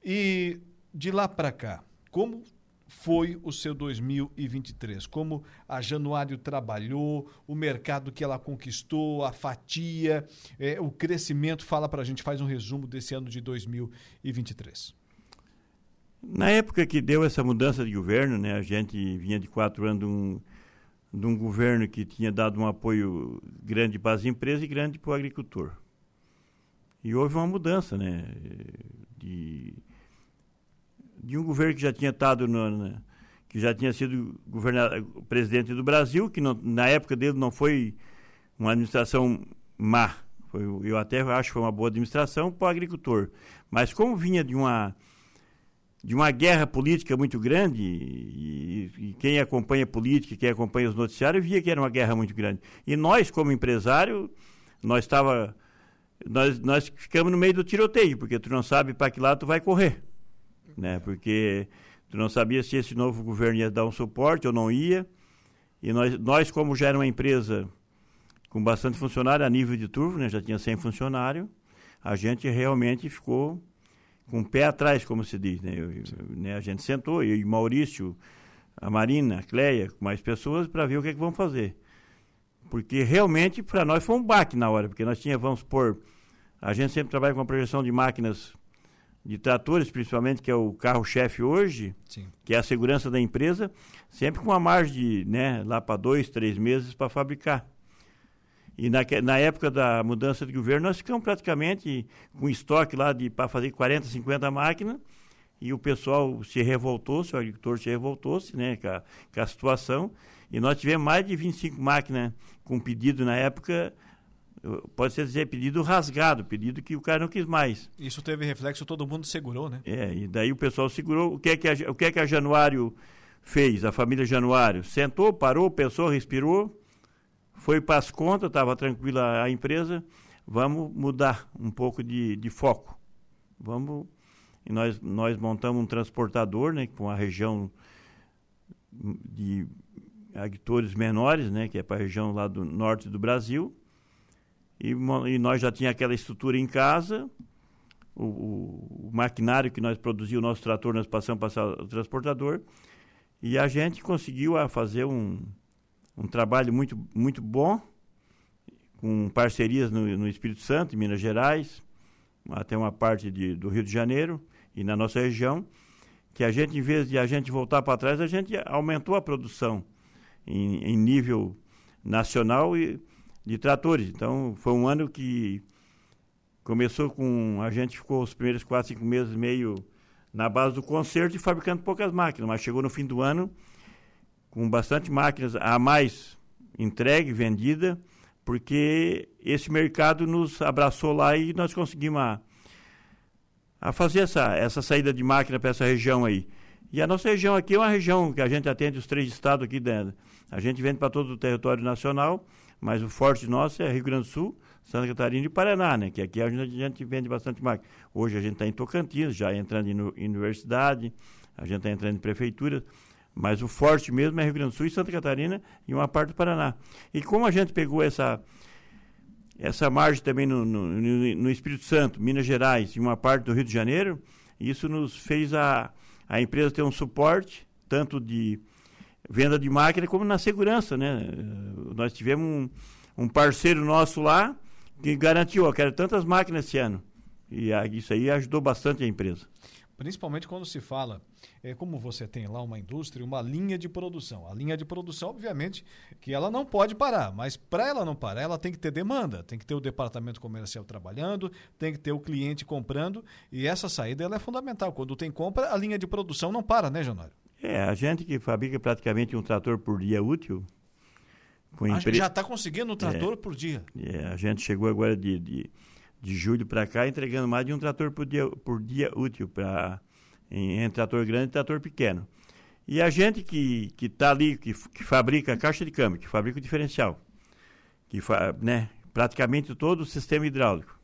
E de lá para cá, como foi o seu 2023? Como a Januário trabalhou, o mercado que ela conquistou, a fatia, é, o crescimento? Fala para a gente, faz um resumo desse ano de 2023. Na época que deu essa mudança de governo, né, a gente vinha de quatro anos de um, de um governo que tinha dado um apoio grande para as empresas e grande para o agricultor. E houve uma mudança, né, de de um governo que já tinha estado no, que já tinha sido presidente do Brasil, que não, na época dele não foi uma administração má. Foi, eu até acho que foi uma boa administração para o agricultor. Mas como vinha de uma de uma guerra política muito grande, e, e, quem acompanha política, quem acompanha os noticiários, via que era uma guerra muito grande. E nós, como empresário, nós estava nós, nós ficamos no meio do tiroteio, porque tu não sabe para que lado tu vai correr né? Porque tu não sabia se esse novo governo ia dar um suporte ou não ia. E nós, nós como já era uma empresa com bastante funcionário a nível de turvo, né? Já tinha 100 funcionários, a gente realmente ficou com o pé atrás, como se diz, né? Eu, né? A gente sentou, eu e Maurício, a Marina, a Cleia, com mais pessoas, para ver o que, é que vamos fazer. Porque realmente, para nós, foi um baque na hora, porque nós tínhamos, vamos por a gente sempre trabalha com a projeção de máquinas de tratores, principalmente, que é o carro-chefe hoje, Sim. que é a segurança da empresa, sempre com uma margem de, né, lá para dois, três meses para fabricar. E na, na época da mudança de governo, nós ficamos praticamente com estoque lá de para fazer 40, 50 máquinas, e o pessoal se revoltou, o agricultor se revoltou-se né, com a, com a situação, e nós tivemos mais de 25 máquinas com pedido na época pode ser dizer pedido rasgado, pedido que o cara não quis mais. Isso teve reflexo, todo mundo segurou, né? É, e daí o pessoal segurou. O que é que a, o que é que a Januário fez, a família Januário? Sentou, parou, pensou, respirou, foi para as contas, estava tranquila a empresa, vamos mudar um pouco de, de foco. Vamos. E nós, nós montamos um transportador, né, com a região de agricultores menores, né, que é para a região lá do norte do Brasil e, e nós já tinha aquela estrutura em casa, o, o, o, maquinário que nós produzíamos, o nosso trator, nós passamos para o transportador, e a gente conseguiu a, fazer um, um trabalho muito, muito bom, com parcerias no, no Espírito Santo, em Minas Gerais, até uma parte de, do Rio de Janeiro e na nossa região, que a gente, em vez de a gente voltar para trás, a gente aumentou a produção em, em nível nacional e de tratores. Então, foi um ano que começou com. A gente ficou os primeiros quatro, cinco meses meio na base do conserto e fabricando poucas máquinas, mas chegou no fim do ano com bastante máquinas a mais entregue, vendida, porque esse mercado nos abraçou lá e nós conseguimos a, a fazer essa, essa saída de máquina para essa região aí. E a nossa região aqui é uma região que a gente atende os três estados aqui dentro. A gente vende para todo o território nacional, mas o forte nosso é Rio Grande do Sul, Santa Catarina e Paraná, né? Que aqui a gente, a gente vende bastante máquina. Hoje a gente está em Tocantins, já entrando em universidade, a gente está entrando em prefeitura, mas o forte mesmo é Rio Grande do Sul e Santa Catarina e uma parte do Paraná. E como a gente pegou essa essa margem também no, no, no, Espírito Santo, Minas Gerais e uma parte do Rio de Janeiro, isso nos fez a, a empresa ter um suporte, tanto de venda de máquina como na segurança, né? Nós tivemos um, um parceiro nosso lá que garantiu, ó, quero tantas máquinas esse ano. E a, isso aí ajudou bastante a empresa. Principalmente quando se fala, é, como você tem lá uma indústria, uma linha de produção. A linha de produção, obviamente, que ela não pode parar, mas para ela não parar, ela tem que ter demanda, tem que ter o departamento comercial trabalhando, tem que ter o cliente comprando, e essa saída ela é fundamental. Quando tem compra, a linha de produção não para, né, Januário? É, a gente que fabrica praticamente um trator por dia útil, com a gente já está conseguindo um trator é, por dia. É, a gente chegou agora de, de, de julho para cá entregando mais de um trator por dia, por dia útil para em, em, trator grande e trator pequeno. E a gente que está ali, que, que fabrica a caixa de câmbio, que fabrica o diferencial, que fa, né, praticamente todo o sistema hidráulico,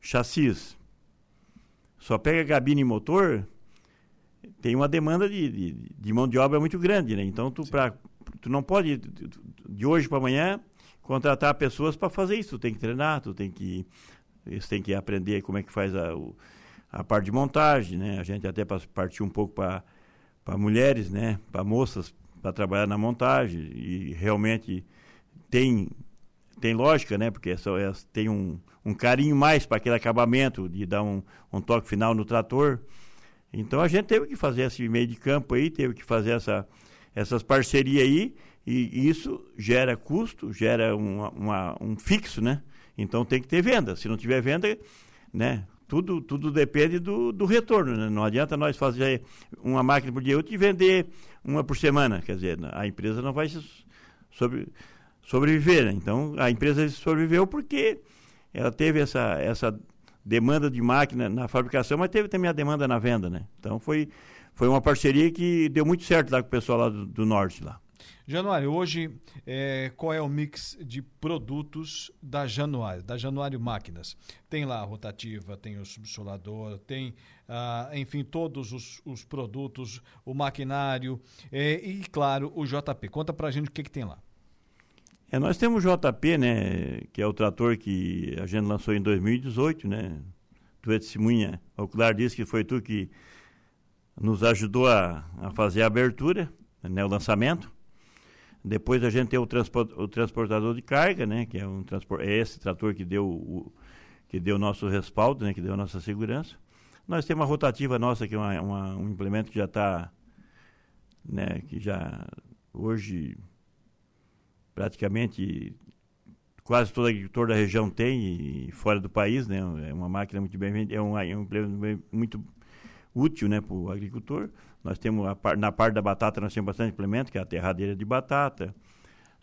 chassis, só pega gabine e motor, tem uma demanda de, de, de mão de obra muito grande, né? Então, tu, para tu não pode, de hoje para amanhã, contratar pessoas para fazer isso. Tu tem que treinar, tu tem que, eles têm que aprender como é que faz a, a parte de montagem, né? A gente até partiu um pouco para mulheres, né? Para moças, para trabalhar na montagem. E realmente tem, tem lógica, né? Porque essa, essa tem um, um carinho mais para aquele acabamento, de dar um, um toque final no trator. Então a gente teve que fazer esse meio de campo aí, teve que fazer essa essas parcerias aí, e isso gera custo, gera uma, uma, um fixo, né? Então tem que ter venda. Se não tiver venda, né? Tudo, tudo depende do, do retorno, né? Não adianta nós fazer uma máquina por dia e vender uma por semana. Quer dizer, a empresa não vai sobre, sobreviver. Né? Então, a empresa sobreviveu porque ela teve essa, essa demanda de máquina na fabricação, mas teve também a demanda na venda, né? Então, foi foi uma parceria que deu muito certo lá com o pessoal lá do, do norte lá. Januário, hoje é, qual é o mix de produtos da Januário, da Januário Máquinas? Tem lá a rotativa, tem o subsolador, tem, ah, enfim, todos os, os, produtos, o maquinário é, e, claro, o JP. Conta pra gente o que, que tem lá. É, nós temos o JP, né, que é o trator que a gente lançou em 2018, né? Tu é testemunha ocular disse que foi tu que nos ajudou a, a fazer a abertura, né, o lançamento. Depois a gente tem o, o transportador de carga, né, que é, um transport, é esse trator que deu o que deu nosso respaldo, né, que deu nossa segurança. Nós temos uma rotativa nossa, que é uma, uma, um implemento que já está, né, que já hoje praticamente quase todo agricultor da região tem e fora do país, né, é uma máquina muito bem vendida, é um, é um implemento muito útil né, para o agricultor. Nós temos, a, na parte da batata, nós temos bastante implemento, que é a terradeira de batata.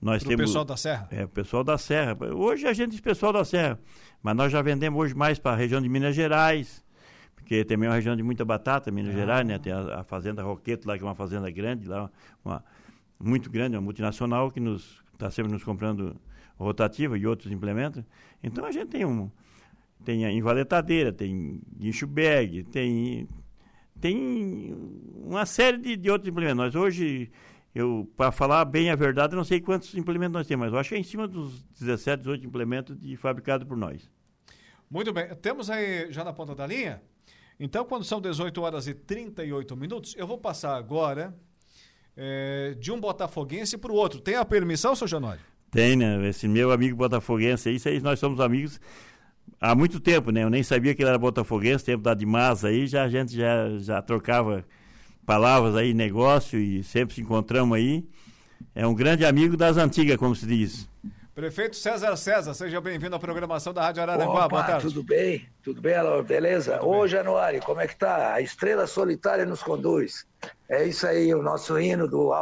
Nós Pro temos, pessoal da Serra? É, o pessoal da Serra. Hoje a gente diz pessoal da Serra, mas nós já vendemos hoje mais para a região de Minas Gerais, porque também é uma região de muita batata, Minas ah. Gerais, né? Tem a, a, Fazenda Roqueto lá, que é uma fazenda grande, lá, uma, muito grande, uma multinacional que nos está sempre nos comprando rotativa e outros implementos. Então a gente tem um tem a envaletadeira, tem guincho bag, tem tem uma série de, de outros implementos. Nós hoje, eu para falar bem a verdade, não sei quantos implementos nós temos, mas eu acho que é em cima dos 17, 18 implementos de, fabricados por nós. Muito bem. Temos aí já na ponta da linha? Então, quando são 18 horas e 38 minutos, eu vou passar agora é, de um botafoguense para o outro. Tem a permissão, seu Janório? Tem, né? Esse meu amigo botafoguense aí, nós somos amigos há muito tempo, né? Eu nem sabia que ele era botafoguense, tempo da Dimas aí, já a gente já, já trocava palavras aí, negócio e sempre se encontramos aí. É um grande amigo das antigas, como se diz. Prefeito César César, seja bem-vindo à programação da Rádio Araranguá. Opa, Boa tarde. Tudo bem? Tudo bem, Alô? Beleza? Tudo Ô, bem. Januário, como é que tá? A estrela solitária nos conduz. É isso aí, o nosso hino do,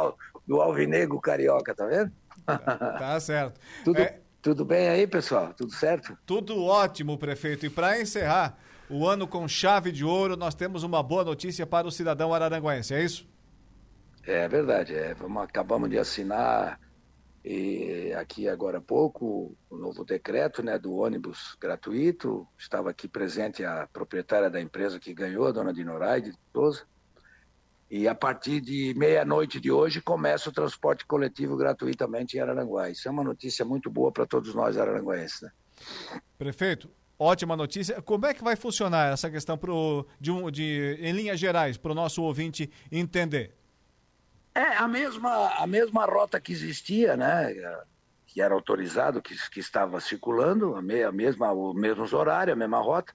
do Alvinegro Carioca, tá vendo? Tá, tá certo. *laughs* tudo, é... tudo bem aí, pessoal? Tudo certo? Tudo ótimo, prefeito. E para encerrar o ano com chave de ouro, nós temos uma boa notícia para o cidadão araranguense, é isso? É verdade. É. Vamos, acabamos de assinar e aqui agora há pouco o novo decreto né, do ônibus gratuito. Estava aqui presente a proprietária da empresa que ganhou, a dona Dinoraide Souza. E a partir de meia-noite de hoje começa o transporte coletivo gratuitamente em Araranguá. Isso é uma notícia muito boa para todos nós araranguenses. Né? Prefeito, ótima notícia. Como é que vai funcionar essa questão pro, de, de, em linhas gerais para o nosso ouvinte entender? É a mesma, a mesma rota que existia, né? Que era autorizado, que, que estava circulando, a, me, a mesma, os mesmos horários, a mesma rota.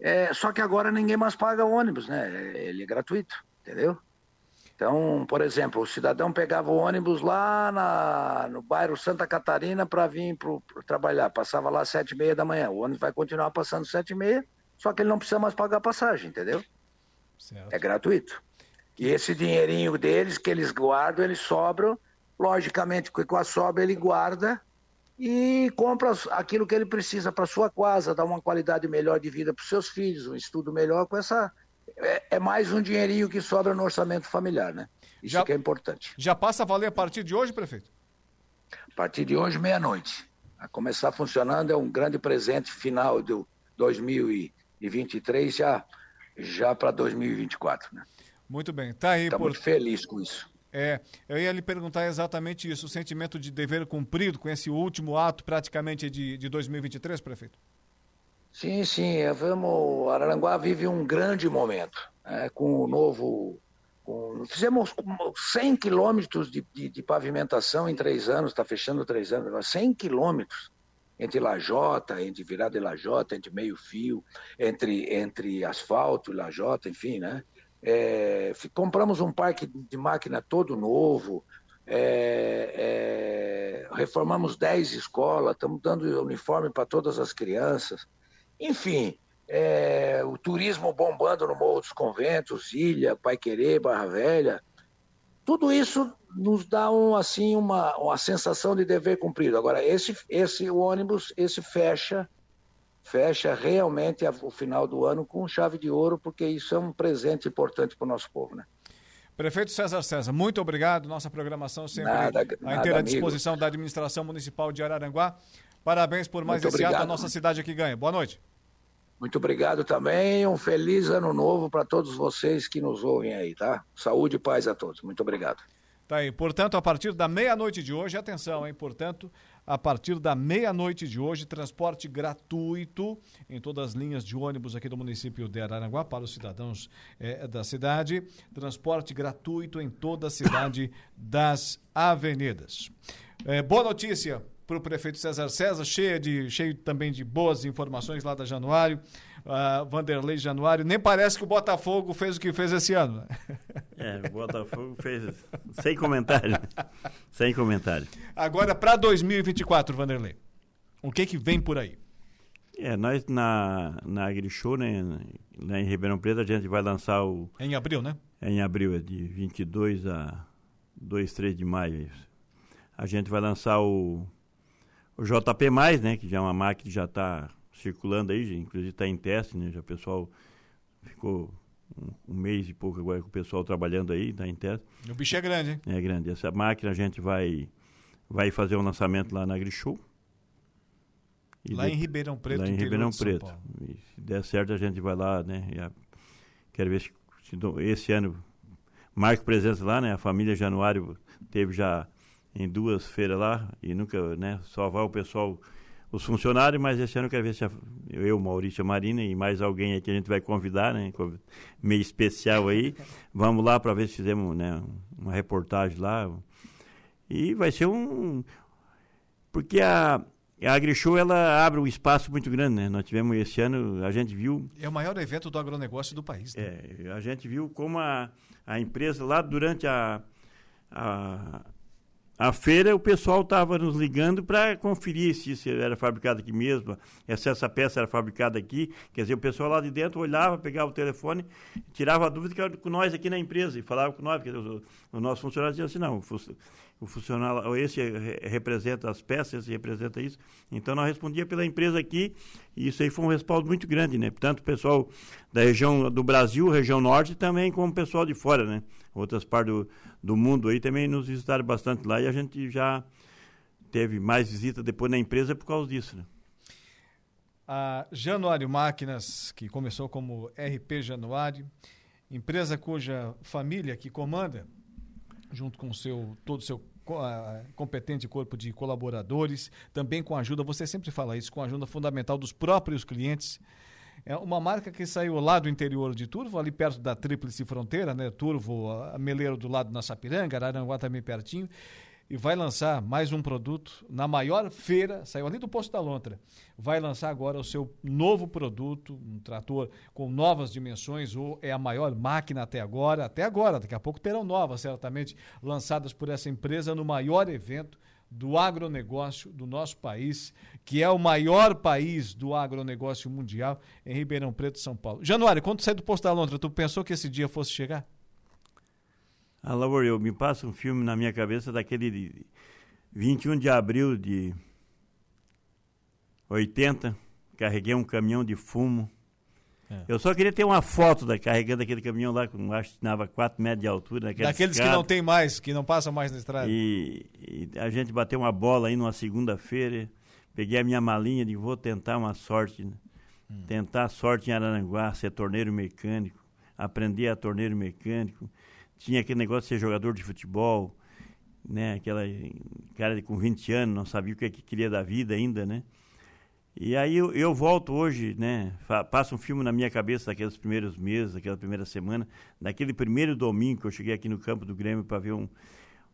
É, só que agora ninguém mais paga ônibus, né? Ele é gratuito, entendeu? Então, por exemplo, o cidadão pegava o ônibus lá na, no bairro Santa Catarina para vir pro, pro trabalhar. Passava lá às sete e meia da manhã. O ônibus vai continuar passando sete e meia, só que ele não precisa mais pagar passagem, entendeu? Certo. É gratuito. E esse dinheirinho deles que eles guardam, eles sobram. Logicamente, com a sobra ele guarda e compra aquilo que ele precisa para sua casa, dar uma qualidade melhor de vida para os seus filhos, um estudo melhor com essa. É, é, mais um dinheirinho que sobra no orçamento familiar, né? Isso já, que é importante. Já passa a valer a partir de hoje, prefeito? A partir de hoje, meia-noite. A começar funcionando é um grande presente final de 2023 já, já para 2024, né? Muito bem, tá aí. Está por... muito feliz com isso. É, eu ia lhe perguntar exatamente isso, o sentimento de dever cumprido com esse último ato praticamente de, de 2023, prefeito? Sim, sim, é, vamos, Araranguá vive um grande momento, é, com o novo, com, fizemos 100 quilômetros de, de, de, pavimentação em três anos, está fechando três anos, 100 quilômetros entre lajota, entre virada e lajota, entre meio fio, entre, entre asfalto e lajota, enfim, né? É, compramos um parque de máquina todo novo, é, é, reformamos 10 escolas, estamos dando uniforme para todas as crianças. Enfim, é, o turismo bombando no Morro dos Conventos, Ilha, Paiquerê, Barra Velha. Tudo isso nos dá um, assim, uma, uma sensação de dever cumprido. Agora, esse, esse ônibus, esse fecha fecha realmente o final do ano com chave de ouro, porque isso é um presente importante para o nosso povo, né? Prefeito César César, muito obrigado. Nossa programação sempre nada, à inteira disposição da administração municipal de Araranguá. Parabéns por mais muito esse obrigado. ato, a nossa cidade aqui ganha. Boa noite. Muito obrigado também. Um feliz ano novo para todos vocês que nos ouvem aí, tá? Saúde e paz a todos. Muito obrigado. Tá aí. Portanto, a partir da meia-noite de hoje, atenção, hein? Portanto, a partir da meia-noite de hoje, transporte gratuito em todas as linhas de ônibus aqui do município de Araranguá para os cidadãos é, da cidade. Transporte gratuito em toda a cidade das avenidas. É, boa notícia para o prefeito César César, cheia de, cheio também de boas informações lá da Januário uh, Vanderlei Januário. Nem parece que o Botafogo fez o que fez esse ano. *laughs* É, o Botafogo fez sem comentário. sem comentário. Agora, para 2024, Vanderlei, o que que vem por aí? É, nós na, na AgriShow, né, lá em Ribeirão Preto, a gente vai lançar o... É em abril, né? É em abril, é de 22 a 2, 3 de maio. É a gente vai lançar o, o JP+, né, que já é uma máquina que já está circulando aí, inclusive está em teste, né? Já o pessoal ficou um, um, mês e pouco agora com o pessoal trabalhando aí, está em teste. O bicho é grande, hein? É grande. Essa máquina a gente vai, vai fazer um lançamento lá na AgriShow. lá de, em Ribeirão Preto, Lá em Ribeirão Preto. Se der certo, a gente vai lá, né? A, quero ver se, se esse ano marco presença lá, né? A família Januário teve já em duas feiras lá e nunca, né? Só vai o pessoal os funcionários, mas esse ano eu quero ver se a, eu, Maurício Marina e mais alguém aí que a gente vai convidar, né? Meio especial aí. *laughs* Vamos lá para ver se fizemos né, uma reportagem lá. E vai ser um. Porque a, a AgriShow ela abre um espaço muito grande, né? Nós tivemos esse ano, a gente viu. É o maior evento do agronegócio do país. Né? É, a gente viu como a, a empresa lá durante a, a a feira, o pessoal estava nos ligando para conferir se isso era fabricado aqui mesmo, se essa peça era fabricada aqui. Quer dizer, o pessoal lá de dentro olhava, pegava o telefone, tirava a dúvida que era com nós aqui na empresa e falava com nós, porque o, o nosso funcionário dizia assim, não, o, funcionário, esse representa as peças, esse representa isso. Então, nós respondia pela empresa aqui e isso aí foi um respaldo muito grande, né? Tanto o pessoal da região do Brasil, região norte, também como o pessoal de fora, né? Outras partes do, do mundo aí também nos visitaram bastante lá e a gente já teve mais visita depois na empresa por causa disso. Né? A Januário Máquinas, que começou como RP Januário, empresa cuja família que comanda, junto com seu, todo o seu competente corpo de colaboradores, também com a ajuda, você sempre fala isso, com a ajuda fundamental dos próprios clientes, é uma marca que saiu lá do interior de Turvo, ali perto da Tríplice Fronteira, né? Turvo, Meleiro do lado na Sapiranga, Araranguá também pertinho. E vai lançar mais um produto na maior feira, saiu ali do Posto da Lontra. Vai lançar agora o seu novo produto, um trator com novas dimensões, ou é a maior máquina até agora, até agora, daqui a pouco terão novas, certamente, lançadas por essa empresa no maior evento do agronegócio do nosso país, que é o maior país do agronegócio mundial, em Ribeirão Preto, São Paulo. Januário, quando tu saiu do posto da Londra, tu pensou que esse dia fosse chegar? Ah, Laura, eu me passa um filme na minha cabeça daquele 21 de abril de 80, carreguei um caminhão de fumo é. Eu só queria ter uma foto da carregando aquele caminhão lá com acho que tinha 4 metros de altura. Daqueles escada. que não tem mais, que não passam mais na estrada. E, e a gente bateu uma bola aí numa segunda-feira. Peguei a minha malinha e vou tentar uma sorte. Né? Hum. Tentar a sorte em Araranguá, ser torneiro mecânico, aprender a torneiro mecânico. Tinha aquele negócio de ser jogador de futebol, né? Aquela cara com 20 anos, não sabia o que, é que queria da vida ainda, né? E aí eu, eu, volto hoje, né? Passa um filme na minha cabeça daqueles primeiros meses, daquela primeira semana, daquele primeiro domingo que eu cheguei aqui no campo do Grêmio para ver um,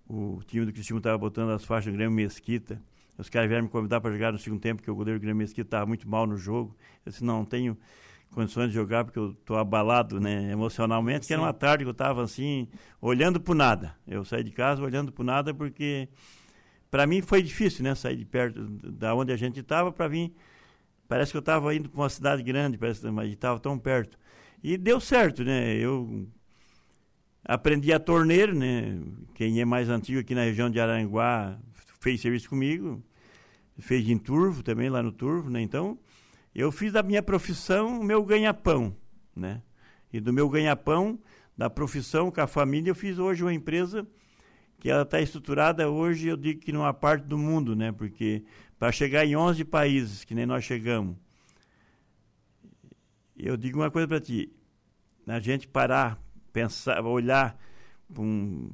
o time do Cristiano estava botando as faixas do Grêmio Mesquita. Os caras vieram me convidar para jogar no segundo tempo, porque o goleiro do Grêmio Mesquita estava muito mal no jogo. Eu disse, não, não tenho condições de jogar porque eu estou abalado né, emocionalmente, Sim. que era uma tarde que eu estava assim, olhando para nada. Eu saí de casa olhando para nada porque para mim foi difícil, né, sair de perto da onde a gente estava para vir Parece que eu estava indo para uma cidade grande, parece, mas estava tão perto. E deu certo, né? Eu aprendi a torneiro, né? Quem é mais antigo aqui na região de Aranguá fez serviço comigo, fez em Turvo também, lá no Turvo, né? Então, eu fiz da minha profissão o meu ganha-pão, né? E do meu ganha-pão, da profissão com a família, eu fiz hoje uma empresa que ela está estruturada hoje, eu digo que numa parte do mundo, né? Porque para chegar em 11 países, que nem nós chegamos, eu digo uma coisa para ti, a gente parar, pensar, olhar um,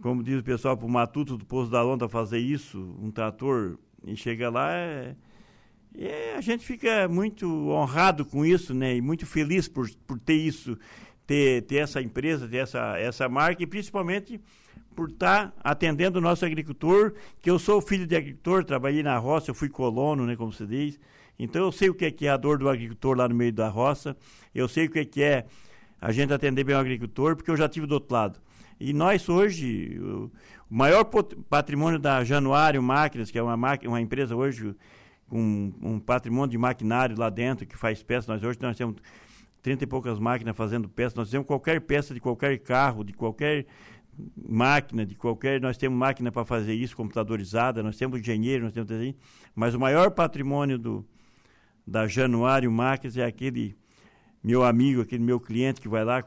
como diz o pessoal, para o matuto do Poço da Lonta fazer isso, um trator, e chega lá, é, é, a gente fica muito honrado com isso, né? E muito feliz por, por ter isso, ter, ter essa empresa, ter essa, essa marca, e principalmente por estar atendendo o nosso agricultor, que eu sou filho de agricultor, trabalhei na roça, eu fui colono, né, como se diz. Então eu sei o que é, que é a dor do agricultor lá no meio da roça, eu sei o que é, que é a gente atender bem o agricultor, porque eu já tive do outro lado. E nós hoje, o maior patrimônio da Januário Máquinas, que é uma, uma empresa hoje com um patrimônio de maquinário lá dentro, que faz peças, nós hoje nós temos 30 e poucas máquinas fazendo peças, nós temos qualquer peça de qualquer carro, de qualquer máquina de qualquer, nós temos máquina para fazer isso, computadorizada, nós temos engenheiro, nós temos assim, mas o maior patrimônio do, da Januário Máquinas é aquele meu amigo, aquele meu cliente que vai lá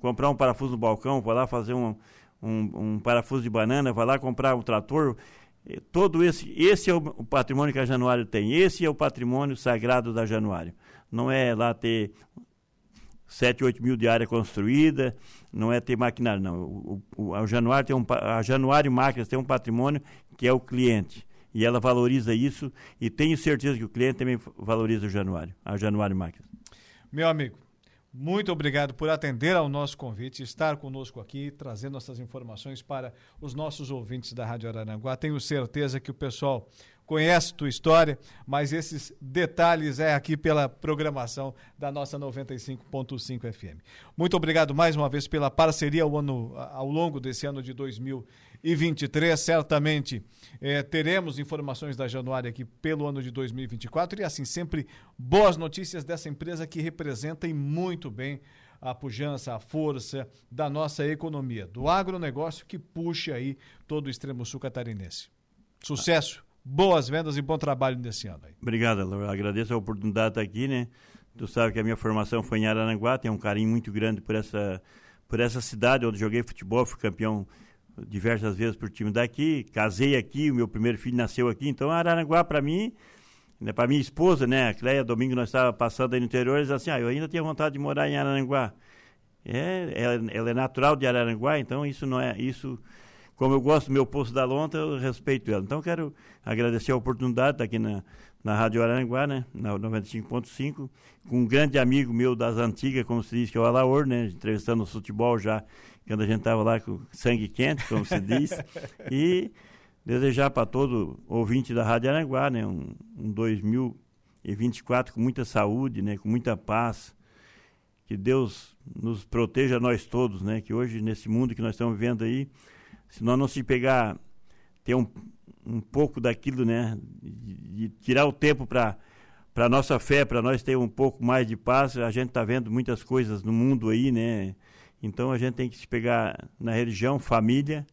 comprar um parafuso no balcão, vai lá fazer um, um, um parafuso de banana, vai lá comprar um trator, todo esse, esse é o patrimônio que a Januário tem, esse é o patrimônio sagrado da Januário. Não é lá ter 7, 8 mil de área construída, não é ter maquinário, não. O, o, a, Januário tem um, a Januário Máquinas tem um patrimônio que é o cliente. E ela valoriza isso e tenho certeza que o cliente também valoriza o Januário, a Januário Máquinas. Meu amigo, muito obrigado por atender ao nosso convite, estar conosco aqui, trazendo essas informações para os nossos ouvintes da Rádio Araranguá. Tenho certeza que o pessoal conhece tua história, mas esses detalhes é aqui pela programação da nossa 95.5 FM. Muito obrigado mais uma vez pela parceria ao, ano, ao longo desse ano de 2020 2023. Certamente é, teremos informações da Januária aqui pelo ano de 2024 e assim sempre boas notícias dessa empresa que representa e muito bem a pujança, a força da nossa economia, do agronegócio que puxa aí todo o extremo sul catarinense. Sucesso, boas vendas e bom trabalho nesse ano aí. Obrigado, Laura. Agradeço a oportunidade de estar aqui, né? Tu sabe que a minha formação foi em Araranguá, tenho um carinho muito grande por essa, por essa cidade onde joguei futebol, fui campeão diversas vezes por time daqui, casei aqui, o meu primeiro filho nasceu aqui, então Araranguá para mim, né, para minha esposa, né, a Cleia, domingo nós estávamos passando aí no interior, eles assim, ah, eu ainda tenho vontade de morar em Araranguá. É, ela, ela, é natural de Araranguá, então isso não é, isso, como eu gosto do meu posto da lonta, eu respeito ela. Então quero agradecer a oportunidade de estar aqui na, na Rádio Aranguá, né, na 95.5, com um grande amigo meu das antigas, como se diz, que é o Alaor, né, entrevistando o futebol já, quando a gente estava lá com sangue quente, como se diz, *laughs* e desejar para todo ouvinte da Rádio Aranguá, né, um, um 2024 com muita saúde, né, com muita paz, que Deus nos proteja nós todos, né, que hoje nesse mundo que nós estamos vivendo aí, se nós não se pegar, ter um um pouco daquilo, né? De, de tirar o tempo para para nossa fé, para nós ter um pouco mais de paz. A gente está vendo muitas coisas no mundo aí, né? Então a gente tem que se pegar na religião, família,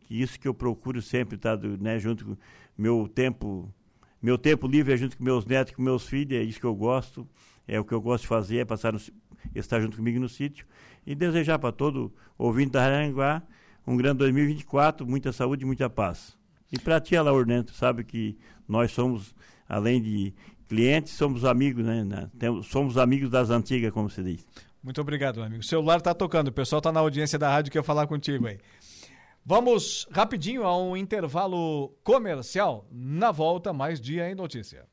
que isso que eu procuro sempre estar, tá, né? Junto com meu tempo, meu tempo livre é junto com meus netos, com meus filhos, é isso que eu gosto, é o que eu gosto de fazer, é passar no, estar junto comigo no sítio e desejar para todo ouvinte da Aranguá um grande 2024, muita saúde e muita paz. E para ti, Alaur, sabe que nós somos, além de clientes, somos amigos, né? Temos, somos amigos das antigas, como se diz. Muito obrigado, amigo. O celular está tocando, o pessoal está na audiência da rádio que quer falar contigo aí. Vamos rapidinho a um intervalo comercial. Na volta, mais dia em notícia.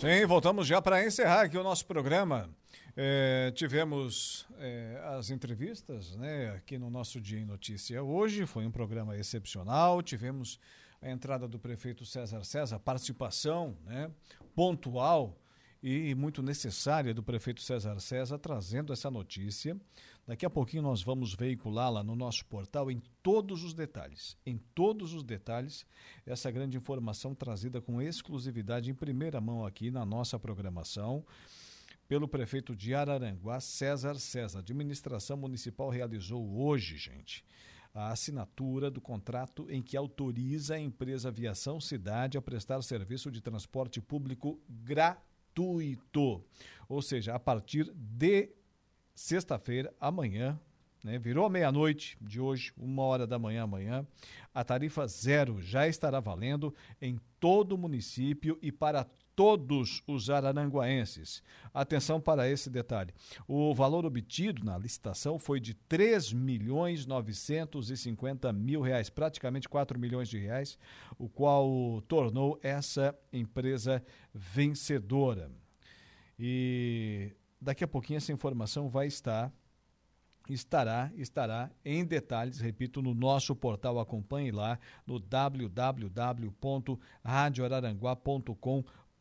Sim, voltamos já para encerrar aqui o nosso programa. É, tivemos é, as entrevistas né, aqui no nosso Dia em Notícia hoje, foi um programa excepcional. Tivemos a entrada do prefeito César César, participação né, pontual e muito necessária do prefeito César César, trazendo essa notícia Daqui a pouquinho nós vamos veiculá-la no nosso portal em todos os detalhes, em todos os detalhes, essa grande informação trazida com exclusividade em primeira mão aqui na nossa programação pelo prefeito de Araranguá, César César. A administração municipal realizou hoje, gente, a assinatura do contrato em que autoriza a empresa Aviação Cidade a prestar serviço de transporte público gratuito. Ou seja, a partir de sexta-feira, amanhã, né, virou meia-noite de hoje, uma hora da manhã amanhã, a tarifa zero já estará valendo em todo o município e para todos os araranguaenses. Atenção para esse detalhe. O valor obtido na licitação foi de 3 milhões 950 mil reais, praticamente 4 milhões de reais, o qual tornou essa empresa vencedora. E Daqui a pouquinho essa informação vai estar estará estará em detalhes, repito, no nosso portal acompanhe lá no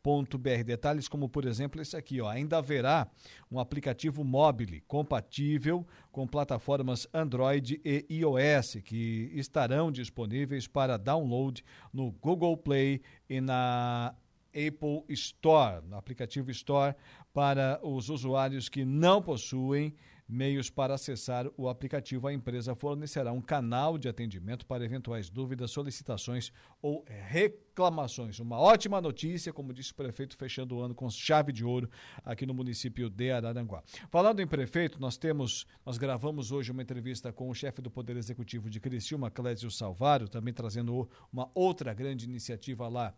www.radioararanguá.com.br. Detalhes como, por exemplo, esse aqui, ó, ainda haverá um aplicativo móvel compatível com plataformas Android e iOS que estarão disponíveis para download no Google Play e na Apple Store, no aplicativo Store, para os usuários que não possuem meios para acessar o aplicativo. A empresa fornecerá um canal de atendimento para eventuais dúvidas, solicitações ou reclamações. Uma ótima notícia, como disse o prefeito, fechando o ano com chave de ouro aqui no município de Araranguá. Falando em prefeito, nós temos, nós gravamos hoje uma entrevista com o chefe do Poder Executivo de Criciúma, Clésio Salvário, também trazendo uma outra grande iniciativa lá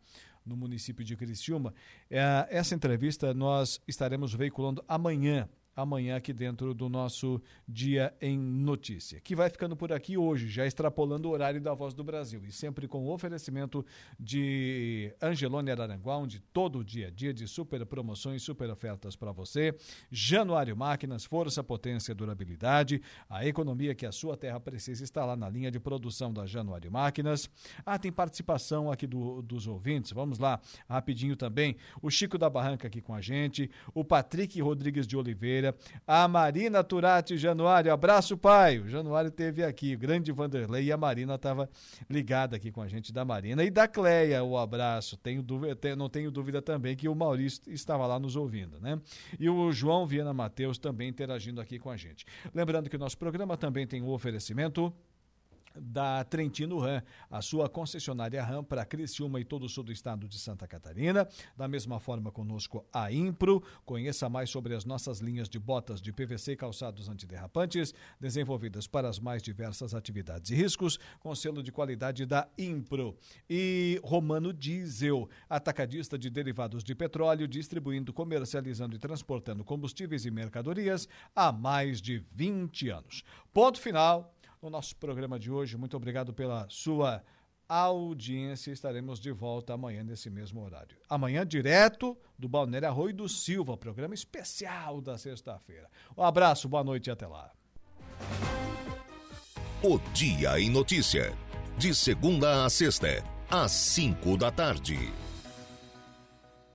no município de Criciúma. É, essa entrevista nós estaremos veiculando amanhã amanhã aqui dentro do nosso Dia em Notícia, que vai ficando por aqui hoje, já extrapolando o horário da Voz do Brasil e sempre com o oferecimento de Angelone Araranguá, onde todo dia é dia de super promoções, super ofertas para você. Januário Máquinas, força, potência, durabilidade, a economia que a sua terra precisa está lá na linha de produção da Januário Máquinas. Ah, tem participação aqui do, dos ouvintes, vamos lá, rapidinho também. O Chico da Barranca aqui com a gente, o Patrick Rodrigues de Oliveira, a Marina Turati Januário, abraço pai, o Januário teve aqui, o grande Vanderlei e a Marina estava ligada aqui com a gente da Marina e da Cleia, o abraço, tenho dúvida, não tenho dúvida também que o Maurício estava lá nos ouvindo, né? E o João Viana Mateus também interagindo aqui com a gente. Lembrando que o nosso programa também tem um oferecimento da Trentino Ram, a sua concessionária Ram para Criciúma e todo o sul do estado de Santa Catarina. Da mesma forma conosco a Impro. Conheça mais sobre as nossas linhas de botas de PVC e calçados antiderrapantes, desenvolvidas para as mais diversas atividades e riscos, com selo de qualidade da Impro. E Romano Diesel, atacadista de derivados de petróleo, distribuindo, comercializando e transportando combustíveis e mercadorias há mais de 20 anos. Ponto final no nosso programa de hoje. Muito obrigado pela sua audiência. Estaremos de volta amanhã nesse mesmo horário. Amanhã, direto do Balneário Arroio do Silva, programa especial da sexta-feira. Um abraço, boa noite e até lá. O Dia em Notícia. De segunda a sexta, às cinco da tarde.